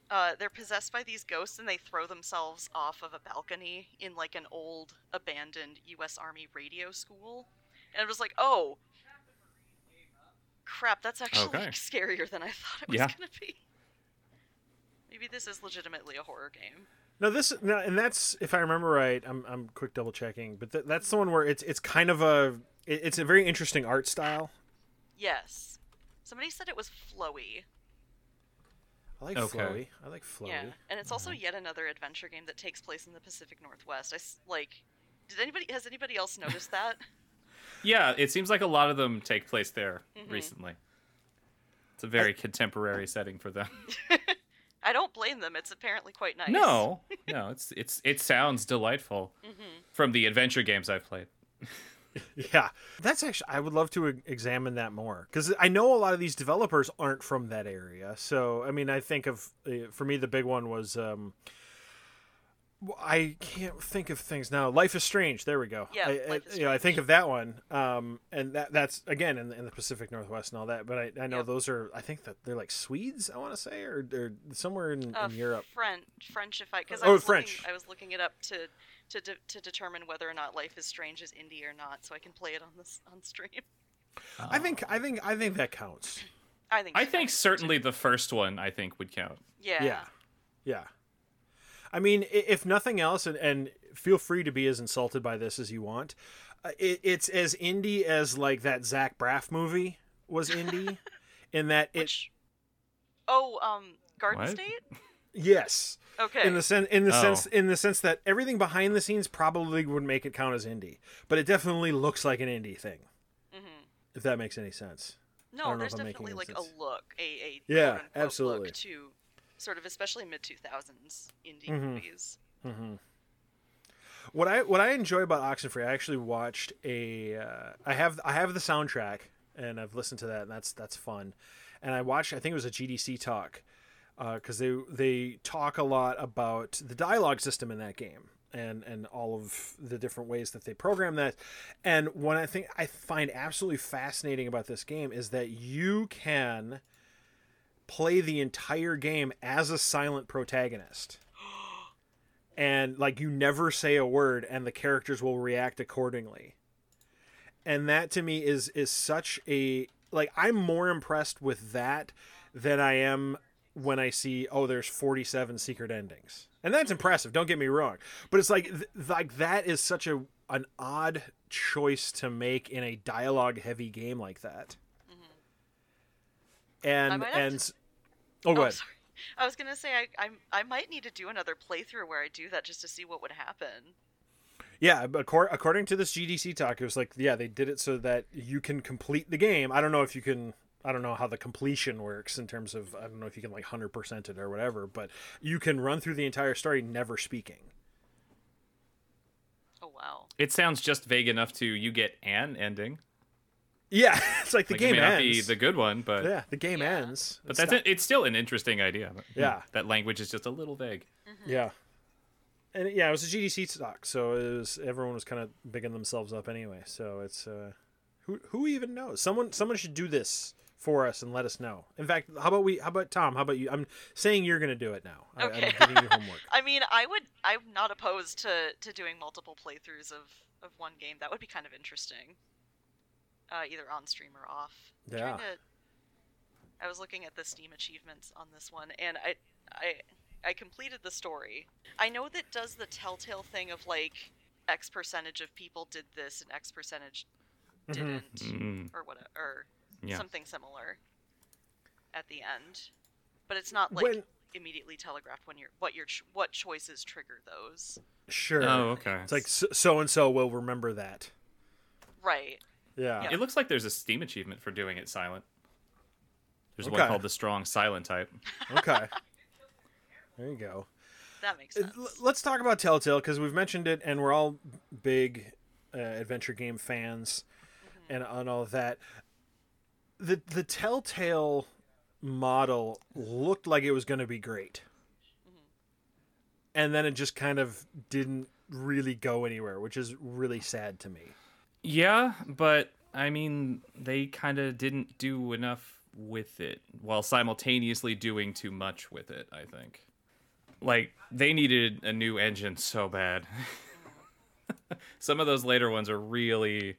uh, they're possessed by these ghosts and they throw themselves off of a balcony in like an old abandoned U.S. Army radio school. And it was like, oh, crap, that's actually
Okay.
scarier than I thought it was
Yeah.
gonna be. Maybe this is legitimately a horror game.
No, this no, and that's if I remember right. I'm I'm quick double checking, but th- that's the one where it's it's kind of a it- it's a very interesting art style.
Yes. Somebody said it was flowy.
I like
Okay.
flowy. I like flowy.
Yeah, and it's also yet another adventure game that takes place in the Pacific Northwest. I like. Did anybody has anybody else noticed that?
Yeah, it seems like a lot of them take place there
Mhm.
recently. It's a very contemporary setting for them.
I don't blame them. It's apparently quite nice.
No, no, it's it's it sounds delightful
hmm
from the adventure games I've played.
Yeah, that's actually I would love to e- examine that more because I know a lot of these developers aren't from that area. So I mean, I think of uh, for me the big one was um, w- I can't think of things now. Life is Strange. There we go.
Yeah,
I,
Life
I,
is
you know, I think of that one, um, and that that's again in the, in the Pacific Northwest and all that. But I, I know
Yep.
those are I think that they're like Swedes. I want to say or they're somewhere in,
Uh,
in Europe.
French, French. If I because
Oh,
I was
French.
Looking, I was looking it up to to de- to determine whether or not Life is Strange is indie or not, so I can play it on this on stream.
I think I think I think that counts.
I think.
I think certainly the first one I think would count.
Yeah.
Yeah. Yeah. I mean, if nothing else, and, and feel free to be as insulted by this as you want, uh, it, it's as indie as like that Zach Braff movie was indie, in that it
Which. Oh, um, Garden
What?
State.
yes,
Okay.
in the sense in the
Oh.
sense in the sense that everything behind the scenes probably would make it count as indie, but it definitely looks like an indie thing,
hmm
if that makes any sense. I
No,
don't know
there's
if I'm making
definitely
any
like
sense.
a look, a a
Yeah,
quote-unquote
absolutely.
look to sort of especially mid two thousands indie
Mhm.
movies.
hmm What I what I enjoy about Oxenfree, I actually watched a. Uh, I have I have the soundtrack and I've listened to that and that's that's fun. And I watched I think it was a GDC talk because they they talk a lot about the dialogue system in that game and and all of the different ways that they program that. And what I think I find absolutely fascinating about this game is that you can play the entire game as a silent protagonist. And like you never say a word and the characters will react accordingly. And that to me is is such a like i'm more impressed with that than i am when i see oh there's 47 secret endings. And that's impressive don't get me wrong. But it's like th- like that is such a an odd choice to make in a dialogue heavy game like that and
might have
and
to-
oh go
Oh,
ahead
sorry. I was gonna say I, I I might need to do another playthrough where I do that just to see what would happen.
Yeah, according to this GDC talk, it was like, yeah, they did it so that you can complete the game. I don't know if you can. I don't know how the completion works in terms of. I don't know if you can like hundred percent it or whatever, but you can run through the entire story never speaking.
Oh wow.
It sounds just vague enough to you get an ending.
Yeah, it's like the
Like,
game
it may not
ends.
be the good one, but
yeah, the game
Yeah.
ends.
but
It's
that's
not-
it. It's still an interesting idea. but, hmm,
Yeah.
that language is just a little vague.
Yeah. And yeah, it was a GDC talk, so it was everyone was kind of bigging themselves up anyway. So it's uh, who who even knows? Someone someone should do this for us and let us know. In fact, how about we? How about Tom? How about you? I'm saying you're going to do it now. I,
Okay.
I'm giving you homework.
I mean, I would. I'm not opposed to to doing multiple playthroughs of of one game. That would be kind of interesting. Uh, either on stream or off. I'm
Yeah.
to- I was looking at the Steam achievements on this one, and I I I completed the story. I know that does the Telltale thing of like X percentage of people did this and X percentage
Mhm.
didn't,
Mm,
or what, or
yeah.
something similar at the end. But it's not like
When-
immediately telegraphed when you're what your ch- what choices trigger those.
Sure.
Oh, okay.
It's like so and so will remember that.
Right.
Yeah.
It looks like there's a Steam achievement for doing it silent. There's one called the strong silent type.
Okay. there you go.
That makes sense.
Let's talk about Telltale because we've mentioned it, and we're all big uh, adventure game fans, and on all of that. The the Telltale model looked like it was going to be great, and then it just kind of didn't really go anywhere, which is really sad to me.
Yeah, but I mean, they kind of didn't do enough with it while simultaneously doing too much with it, I think. Like, they needed a new engine so bad. Some of those later ones are really.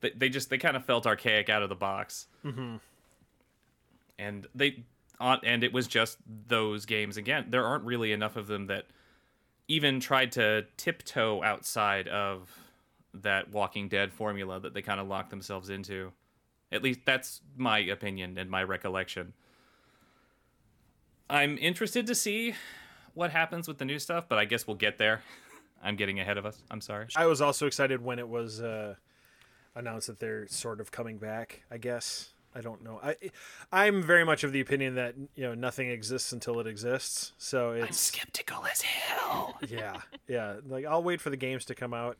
They, they just, they kind of felt archaic out of the box.
Mm-hmm.
And they. On, and it was just those games again. There aren't really enough of them that even tried to tiptoe outside of that Walking Dead formula that they kind of locked themselves into. At least that's my opinion and my recollection. I'm interested to see what happens with the new stuff, but I guess we'll get there. I'm getting ahead of us. I'm sorry.
I was also excited when it was uh, announced that they're sort of coming back. I guess I don't know. I I'm very much of the opinion that you know nothing exists until it exists. So it's
skeptical as hell.
yeah yeah. Like I'll wait for the games to come out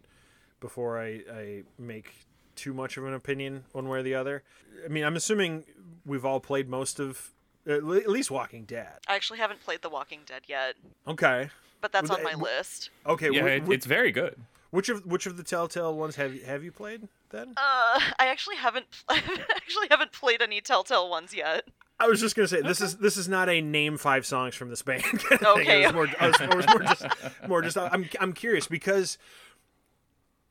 before I I make too much of an opinion one way or the other. I mean, I'm assuming we've all played most of at least Walking Dead.
I actually haven't played The Walking Dead yet,
Okay.
but that's
Well,
on my
that-
list.
Okay.
Yeah,
wh-
it, it's very good.
which of which of the Telltale ones have you, have you played then?
Uh, I actually haven't I actually haven't played any Telltale ones yet.
I was just gonna say this is this is not a name five songs from this band. kind of thing.
Okay,
it was more, I was, I was more just more just. I'm I'm curious because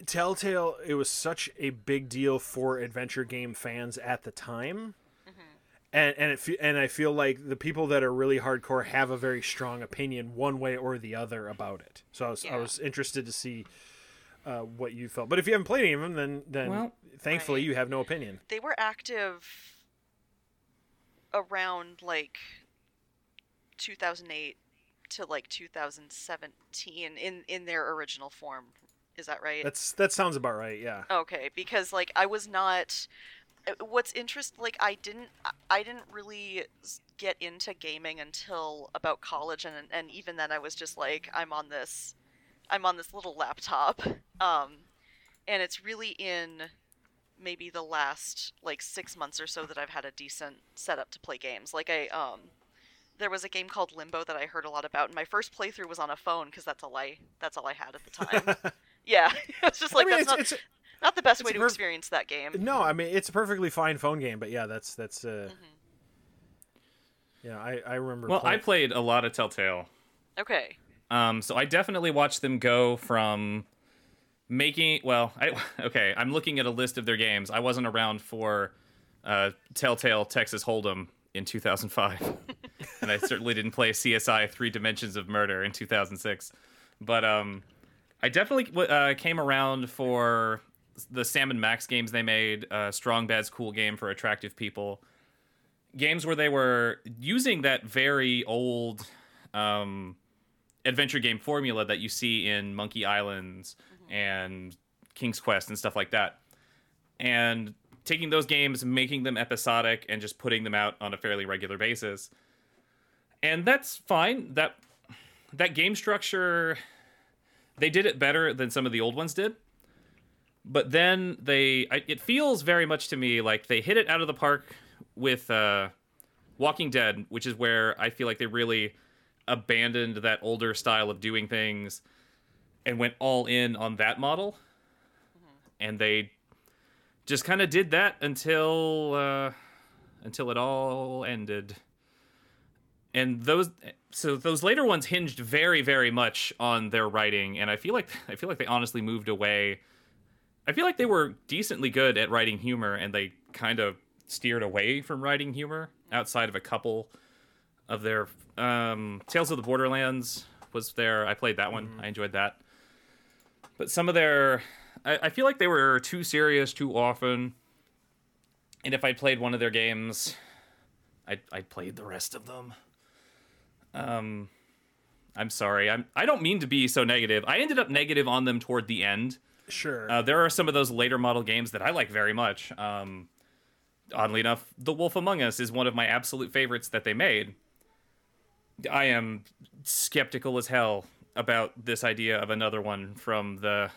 Telltale it was such a big deal for adventure game fans at the time, and and it and I feel like the people that are really hardcore have a very strong opinion one way or the other about it. So I was I was interested to see. Uh, what you felt, but if you haven't played any of them, then then
Well,
thankfully
Right.
you have no opinion.
They were active around like 2008 to like 2017 in in their original form. Is that right?
That's that sounds about right. Yeah.
Okay, because like I was not. uh, What's interest like I didn't I didn't really get into gaming until about college, and and even then I was just like I'm on this, I'm on this little laptop, um, and it's really in maybe the last like six months or so that I've had a decent setup to play games. Like I um, there was a game called Limbo that I heard a lot about, and my first playthrough was on a phone because that's all I that's all I had at the time. yeah, it's just like
I mean,
that's
it's,
not
it's
not the best way to
perf-
experience that game.
No, I mean it's a perfectly fine phone game, but yeah, that's that's uh,
Mm-hmm.
yeah. I I remember.
Well, I played a lot of Telltale.
Okay.
Um, so I definitely watched them go from making. Well, I okay. I'm looking at a list of their games. I wasn't around for uh, Telltale Texas Hold'em in 2005, and I certainly didn't play CSI Three Dimensions of Murder in 2006. But um, I definitely uh, came around for the Sam and Max games they made. Uh, Strong Bad's cool game for attractive people. Games where they were using that very old. Um, adventure game formula that you see in Monkey Islands and King's Quest and stuff like that. And taking those games, making them episodic, and just putting them out on a fairly regular basis. And that's fine. That that game structure they did it better than some of the old ones did. But then they I, it feels very much to me like they hit it out of the park with uh Walking Dead, which is where I feel like they really abandoned that older style of doing things and went all in on that model. And they just kind of did that until uh, until it all ended. And those so those later ones hinged very very much on their writing and I feel like I feel like they honestly moved away. I feel like they were decently good at writing humor and they kind of steered away from writing humor outside of a couple of their um, Tales of the Borderlands was there. I played that one. I enjoyed that. but some of their, I, I feel like they were too serious too often. And if I played one of their games, I I played the rest of them. Um, I'm sorry. I'm I don't mean to be so negative. I ended up negative on them toward the end.
Sure.
Uh, there are some of those later model games that I like very much. Um, oddly enough, The Wolf Among Us is one of my absolute favorites that they made. I am skeptical as hell about this idea of another one from the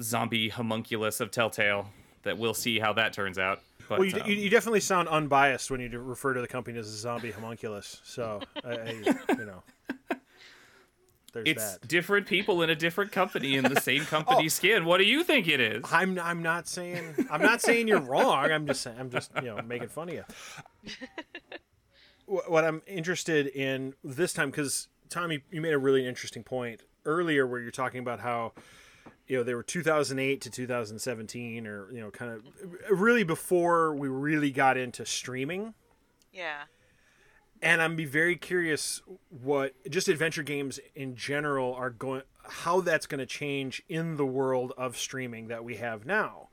zombie homunculus of Telltale. That we'll see how that turns out. But,
well, you,
um,
you, definitely sound unbiased when you refer to the company as a zombie homunculus. So, I, I, you know, there's
it's
that.
different people in a different company in the same company skin. What do you think it is?
I'm I'm not saying I'm not saying you're wrong. I'm just I'm just you know making fun of you. What I'm interested in this time because Tommy, you made a really interesting point earlier where you're talking about how you know they were 2008 to 2017 or you know kind of really before we really got into streaming
Yeah.
and I'm be very curious what just adventure games in general are going how that's going to change in the world of streaming that we have now.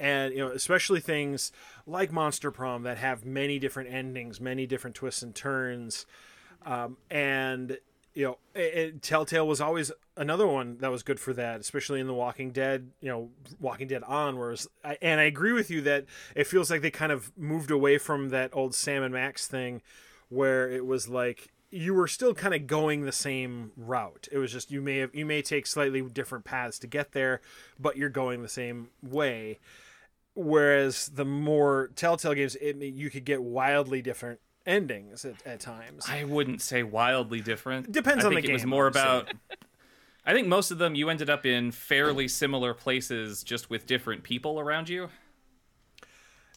And you know, especially things like Monster Prom that have many different endings, many different twists and turns. Um, and you know, it, it- Telltale was always another one that was good for that, especially in The Walking Dead. You know, Walking Dead on, whereas, I, and I agree with you that it feels like they kind of moved away from that old Sam and Max thing, where it was like you were still kind of going the same route. It was just you may have you may take slightly different paths to get there, but you're going the same way. Whereas the more Telltale games, it, you could get wildly different endings at, at times.
I wouldn't say wildly different.
Depends
I
on the
game. It was more about. I think most of them you ended up in fairly similar places, just with different people around you.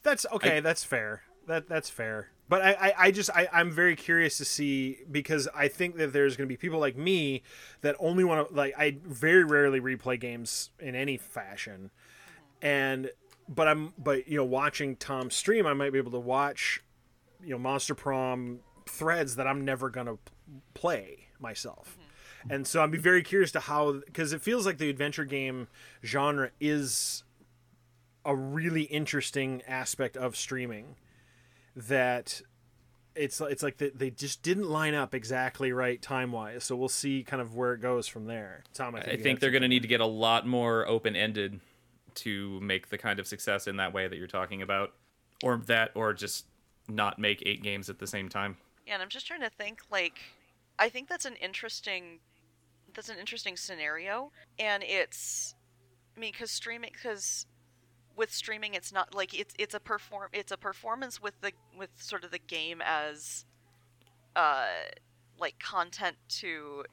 That's okay. that's fair. That that's fair. But I, I, I just I, I'm very curious to see because I think that there's going to be people like me that only want to like I very rarely replay games in any fashion, and but I'm but you know watching Tom stream I might be able to watch you know Monster Prom threads that I'm never gonna play myself. Mm-hmm. And so I'd be very curious to how because it feels like the adventure game genre is a really interesting aspect of streaming that it's it's like they, they just didn't line up exactly right time wise. So we'll see kind of where it goes from there. Tom, I think,
I think they're going to need to get a lot more open ended to make the kind of success in that way that you're talking about, or that, or just not make eight games at the same time.
Yeah, and I'm just trying to think like I think that's an interesting that's an interesting scenario and it's I mean cuz streaming cuz with streaming it's not like it's it's a perform it's a performance with the with sort of the game as uh like content to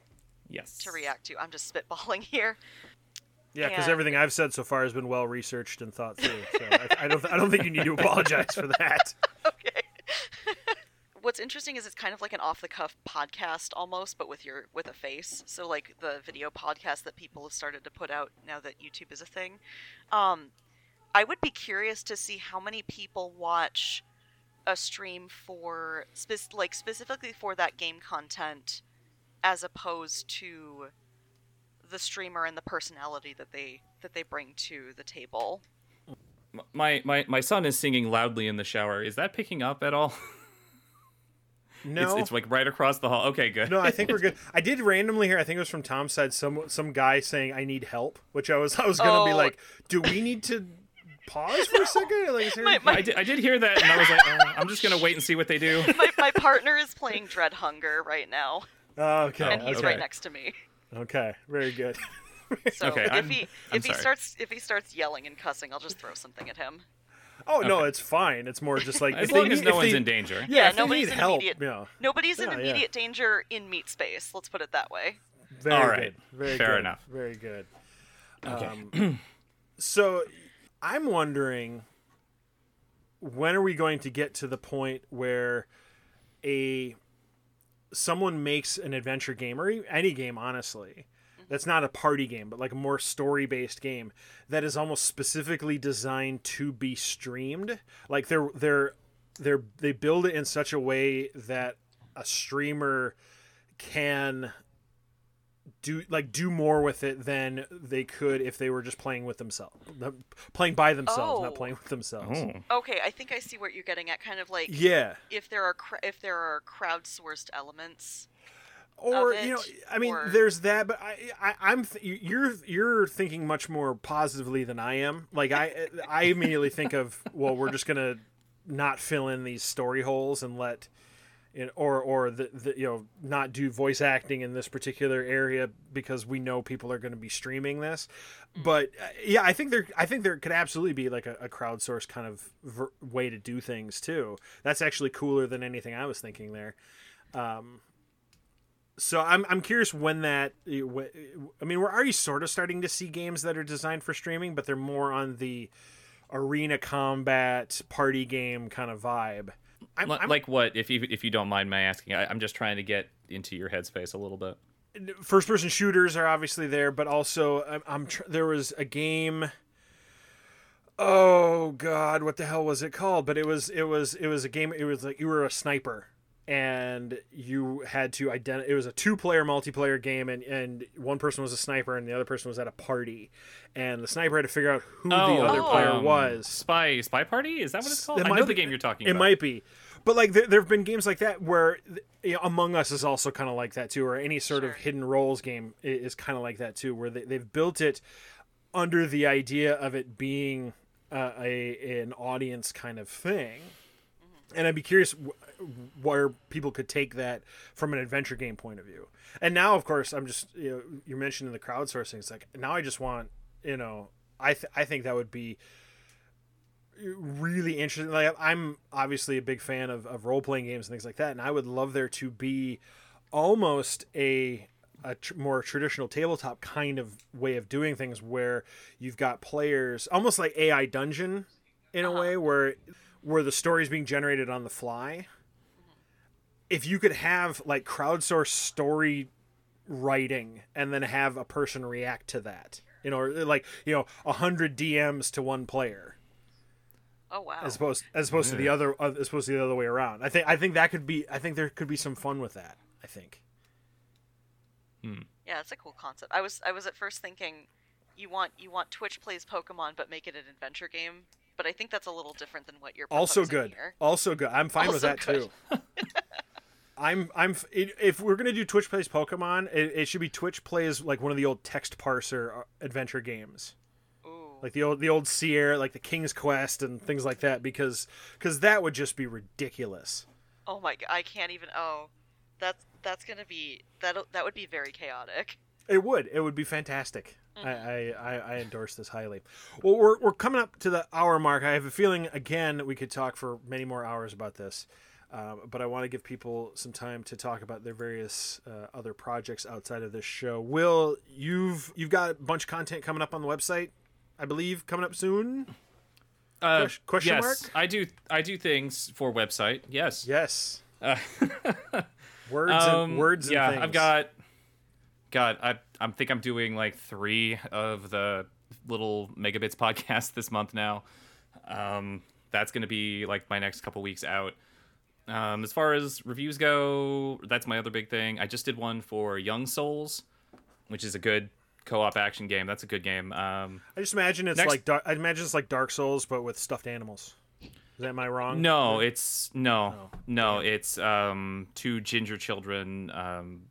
Yes.
to react to. I'm just spitballing here.
Yeah, because everything I've said so far has been well researched and thought through. So I, I don't I don't think you need to apologize for that.
okay. What's interesting is it's kind of like an off the cuff podcast almost, but with your with a face. So like the video podcast that people have started to put out now that YouTube is a thing. Um, I would be curious to see how many people watch a stream for spec- like specifically for that game content, as opposed to the streamer and the personality that they that they bring to the table.
My, my my son is singing loudly in the shower. Is that picking up at all?
No,
It's, it's like right across the hall. Okay, good.
no, I think we're good. I did randomly hear. I think it was from Tom's side. Some some guy saying I need help, which I was I was gonna be
Oh.
like, do we need to pause for a second? Like, is there
My- my-
I did, I did hear that, and I was like, uh, I'm just gonna wait and see what they do.
my, my partner is playing Dread Hunger right now,
Oh, okay,
and he's
okay.
right next to me.
Okay, very good.
So
Okay,
if
I'm-
he
I'm
he
sorry.
starts if he starts yelling and cussing, I'll just throw something at him.
Oh no, it's fine. It's more just like
As
if they
long as no
if
one's
they-
in danger.
Yeah,
Yeah, nobody's in
help.
immediate-
Yeah,
Nobody's in
Yeah, yeah.
immediate danger in meat space. Let's put it that way.
very
All right.
good. Very
Fair
good.
enough.
Very good.
Okay.
Um, so I'm wondering when are we going to get to the point where a someone makes an adventure game or any game honestly that's not a party game but like a more story based game that is almost specifically designed to be streamed. Like they're they're they're they build it in such a way that a streamer can do like do more with it than they could if they were just playing with themselves, playing by themselves,
Oh.
not playing with themselves.
Oh.
Okay, I think I see what you're getting at. Kind of like
Yeah,
if there are cr- if there are crowdsourced elements.
or
of
you know, I mean,
or-
there's that, but I, I I'm th- you're you're thinking much more positively than I am. Like I I immediately think of well, we're just gonna not fill in these story holes and let. Or or the, the you know not do voice acting in this particular area because we know people are going to be streaming this. But uh, yeah i think there i think there could absolutely be like a, a crowdsourced kind of ver- way to do things too. That's actually cooler than anything i was thinking there. Um so i'm i'm curious when that i mean we're already sort of starting to see games that are designed for streaming but they're more on the arena combat party game kind of vibe I'm,
Li-
I'm-
like what? If you if you don't mind my asking, I, I'm just trying to get into your headspace a little bit.
first person shooters are obviously there, but also I'm, I'm tr- there was a game. Oh God, what the hell was it called? But it was it was it was a game. It was like you were a sniper and you had to identify. It was a two player multiplayer game, and and one person was a sniper and the other person was at a party, and the sniper had to figure out who the other
Oh.
player
um,
was.
Spy Spy Party. Is that what it's called?
It
I
might
know
be-
the game you're talking
It
about.
might be, but like there, there have been games like that where you know, Among Us is also kind of like that too, or any sort of hidden roles game is kind of like that too, where they, they've built it under the idea of it being uh, a an audience kind of thing. And I'd be curious wh- where people could take that from an adventure game point of view. And now, of course, I'm just you know you're mentioning the crowdsourcing. It's like now I just want you know I th- I think that would be really interesting. Like I'm obviously a big fan of, of role playing games and things like that, and I would love there to be almost a a tr- more traditional tabletop kind of way of doing things where you've got players almost like AI dungeon in a uh-huh. way where where the story is being generated on the fly. If you could have like crowdsourced story writing and then have a person react to that, you know, like you know, a hundred DMs to one player
Oh wow.
as opposed as opposed to the other uh, as opposed to the other way around. I think I think that could be I think there could be some fun with that. I think. hmm.
Yeah, it's a cool concept. I was I was at first thinking you want you want Twitch plays Pokemon but make it an adventure game, but I think that's a little different than what you're
Also good.
Here.
Also good. I'm fine with that
good.
too. I'm I'm if we're gonna do Twitch plays Pokemon, it, it should be Twitch plays like one of the old text parser uh, adventure games,
Ooh.
like the old the old Sierra, like the King's Quest and things like that, because because that would just be ridiculous.
Oh my god, I can't even oh. That's that's going to be that that would be very chaotic.
It would. It would be fantastic. I, I, I, I endorse this highly. Well, we're, we're coming up to the hour mark. I have a feeling, again, we could talk for many more hours about this. Uh, but I want to give people some time to talk about their various uh, other projects outside of this show. Will, you've you've got a bunch of content coming up on the website, I believe, coming up soon.
Uh,
Ques- question
yes,
mark?
I do. I do things for website. Yes.
Yes,
Uh,
words
um,
and words and
yeah,
things.
I've got. God, I I think I'm doing like three of the little megabits podcast this month now. Um, that's gonna be like my next couple weeks out. Um, as far as reviews go, that's my other big thing. I just did one for Young Souls, which is a good co-op action game. That's a good game. Um,
I just imagine it's
Next-
like I imagine it's like Dark Souls, but with stuffed animals. Is that am I wrong?
No, it's no,
Oh,
no, it's um two ginger children um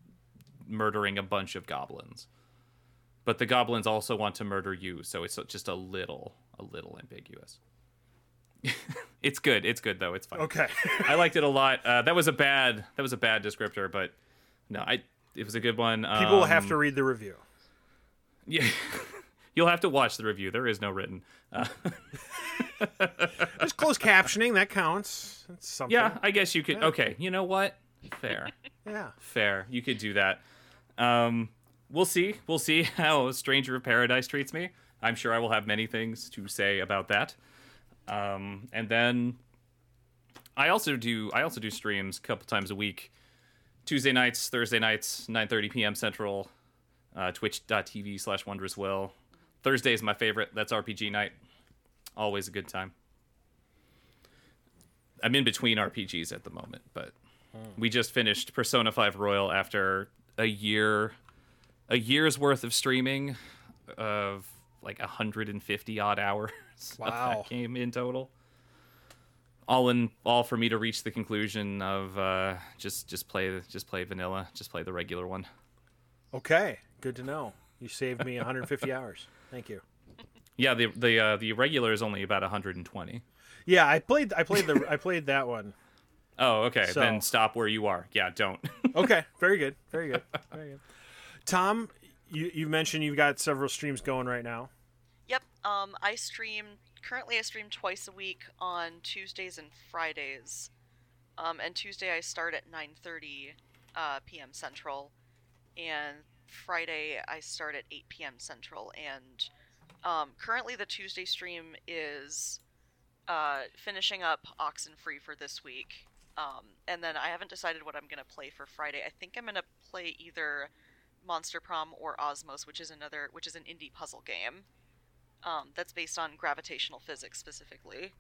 murdering a bunch of goblins. But the goblins also want to murder you, so it's just a little a little ambiguous. it's good. It's good though. It's fine.
Okay.
I liked it a lot. Uh, that was a bad that was a bad descriptor, but no, I it was a good one.
People will have
Um,
to read the review.
Yeah. You'll have to watch the review. There is no written. Uh,
There's closed captioning that counts. That's something.
yeah, I guess you could. Okay, you know what? Fair.
Yeah.
Fair. You could do that. Um, we'll see. We'll see how Stranger of Paradise treats me. I'm sure I will have many things to say about that. Um, and then I also do I also do streams a couple times a week. Tuesday nights, Thursday nights, 9:30 p.m. Central. Uh, Twitch.tv slash Wondrous Will. Thursday is my favorite. That's RPG night. Always a good time. I'm in between RPGs at the moment, but we just finished Persona 5 Royal after a year a year's worth of streaming of like 150 odd hours
Wow.
that game in total. All in all for me to reach the conclusion of uh, just just play just play vanilla, just play the regular one.
Okay, good to know. You saved me 150 hours. Thank you.
Yeah, the the uh, the regular is only about 120.
Yeah, I played. I played the. I played that one.
Oh, okay.
So-
Then stop where you are. Yeah, don't.
Okay, very good. Very good. Very good. Tom, you you mentioned you've got several streams going right now.
Yep. Um, I stream currently. I stream twice a week on Tuesdays and Fridays. Um, and Tuesday I start at 9:30 uh, p.m. Central, and Friday I start at 8 p.m. Central. And um, currently the Tuesday stream is uh, finishing up Oxenfree for this week. Um, and then I haven't decided what I'm gonna play for Friday. I think I'm gonna play either Monster Prom or Osmos, which is another, which is an indie puzzle game um, that's based on gravitational physics specifically.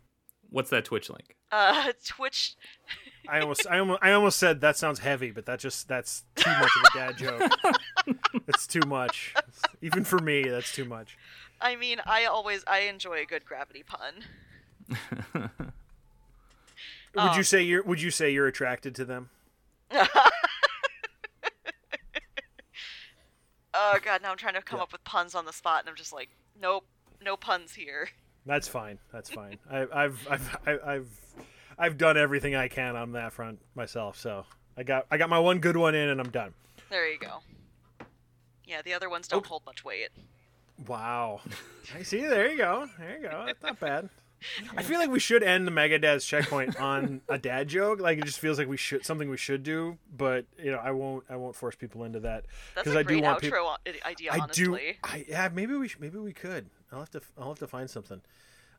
What's that Twitch link?
Uh, Twitch.
I almost, I almost, I almost said that sounds heavy, but that just that's too much of a dad joke. It's too much, even for me. That's too much.
I mean, I always I enjoy a good gravity pun.
Would you
Um,
say you're? Would you say you're attracted to them?
Oh god, now I'm trying to come
Yeah.
up with puns on the spot, and I'm just like, nope, no puns here.
That's fine. That's fine. I, I've, I've, I- I've, I've done everything I can on that front myself. So I got, I got my one good one in, and I'm done.
There you go. Yeah, the other ones don't
Okay.
hold much weight.
Wow. I see. There you go. There you go. That's not bad. I feel like we should end the Megadad's Checkpoint on a dad joke. Like it just feels like we should something we should do, but you know, I won't. I won't force people into that
That's
because
a
I do want
outro
people.
idea,
I do. I yeah. Maybe we. Should, maybe we could. I'll have to. I'll have to find something.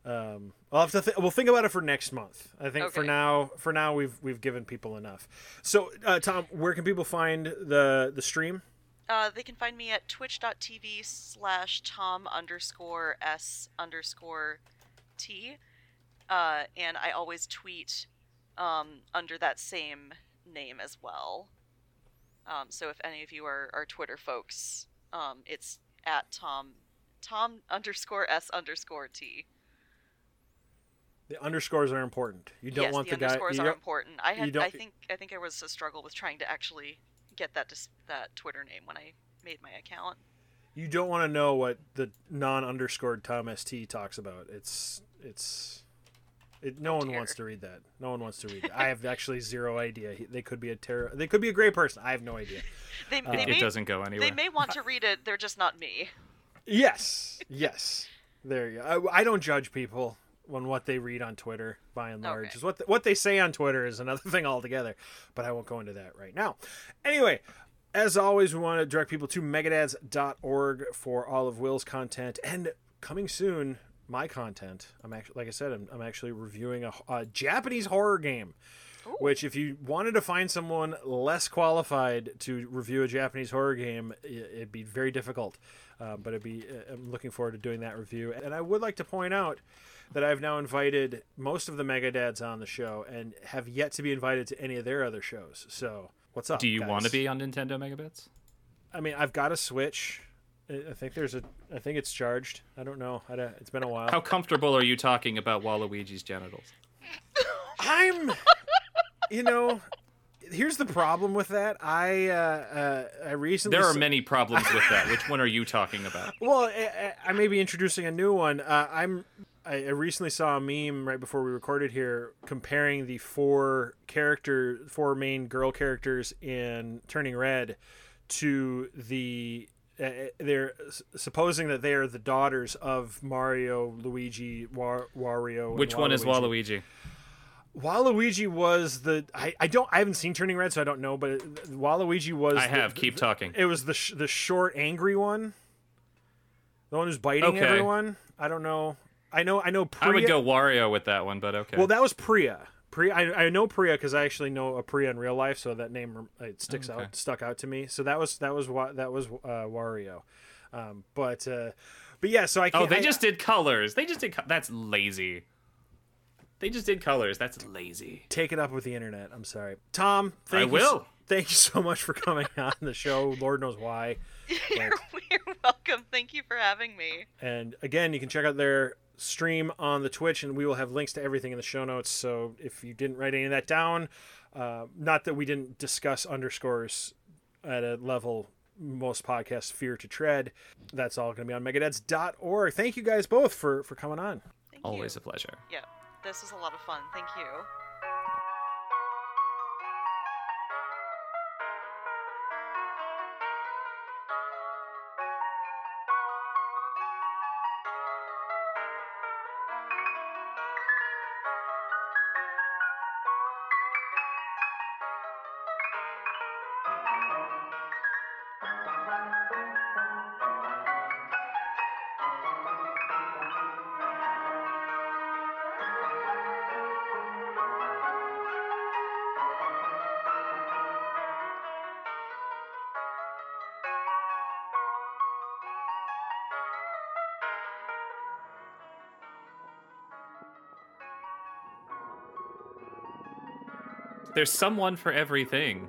Um, I'll have to. Th- we'll think about it for next month. I think for now. For now, we've we've given people enough. So, uh, Tom, where can people find the the stream?
Uh, they can find me at twitch.tv slash tom underscore s underscore t. Uh, and I always tweet um, under that same name as well. Um, so if any of you are, are Twitter folks, um, it's at tom tom underscore s underscore t.
The underscores are important. You don't
yes,
want
the,
the, guy.
underscores are important. I had I think I think it was a struggle with trying to actually get that dis- that Twitter name when I made my account.
You don't want to know what the non-underscored Tom St talks about. It's it's it, no one
dear.
wants to read that. No one wants to read that. I have actually zero idea. They could be a terror. They could be a great person. I have no idea.
They,
Uh,
they
It
may
doesn't go anywhere.
they may want to read it. They're just not me.
Yes, yes. There you go. I, I don't judge people on what they read on Twitter. By and large,
Okay.
is what the, what they say on Twitter is another thing altogether. But I won't go into that right now. Anyway. As always, we want to direct people to megadads.org for all of Will's content and coming soon, my content. I'm actually, like I said, I'm, I'm actually reviewing a, a Japanese horror game.
Ooh.
Which, if you wanted to find someone less qualified to review a Japanese horror game, it'd be very difficult. Uh, but it'd be, uh, I'm looking forward to doing that review. And I would like to point out that I've now invited most of the Mega Dads on the show and have yet to be invited to any of their other shows. So, what's up?
Do you want to be on Nintendo Megabits?
I mean, I've got a Switch. I think there's a. I think it's charged. I don't know. It's been a while.
How comfortable are you talking about Waluigi's genitals?
I'm, you know, here's the problem with that. I uh, uh, I recently
There are many problems with that. Which one are you talking about?
Well, I, I I may be introducing a new one. Uh, I'm. I I recently saw a meme right before we recorded here comparing the four character, four main girl characters in Turning Red, to the. Uh, they're supposing that they are the daughters of Mario, Luigi, Wa- Wario. and
Which one is
Waluigi.
Waluigi?
Was the I, I don't I haven't seen Turning Red so I don't know but it, Waluigi was
I
the-
have. Keep
the-
talking.
It was the sh- the short angry one. The one who's biting
Okay.
everyone. I don't know. I know I know Priya.
I would go Wario with that one, but okay.
Well, that was Priya. Priya I, I know Priya cuz I actually know a Priya in real life so that name uh, it sticks
Okay.
out stuck out to me. So that was that was Wa- that was uh, Wario. Um, but uh, but yeah, so I can't
oh, they
I-
just did colors. They just did. Co- that's lazy. They just did colors. That's lazy.
Take it up with the internet. I'm sorry, Tom. Thank
I
you
will.
so- thank you so much for coming on the show. Lord knows why.
You're, you're welcome. Thank you for having me.
And again, you can check out their stream on the Twitch, and we will have links to everything in the show notes. So if you didn't write any of that down, uh, not that we didn't discuss underscores at a level most podcasts fear to tread, that's all going to be on megadads.org. Thank you guys both for for coming on.
Thank
Always
you.
a pleasure.
Yeah, this was a lot of fun. Thank you.
There's someone for everything.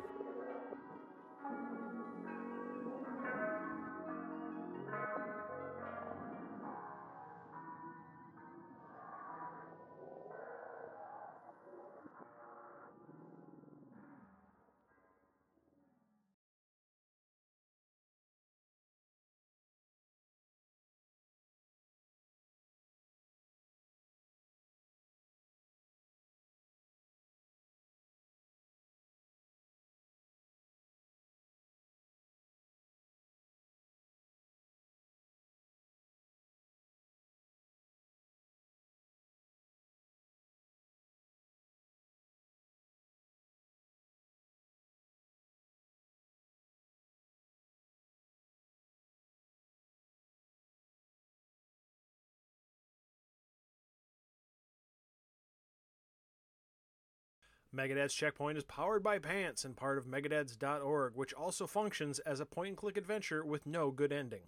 Megadad's Checkpoint is powered by Pants and part of megadads.org, which also functions as a point and click adventure with no good ending.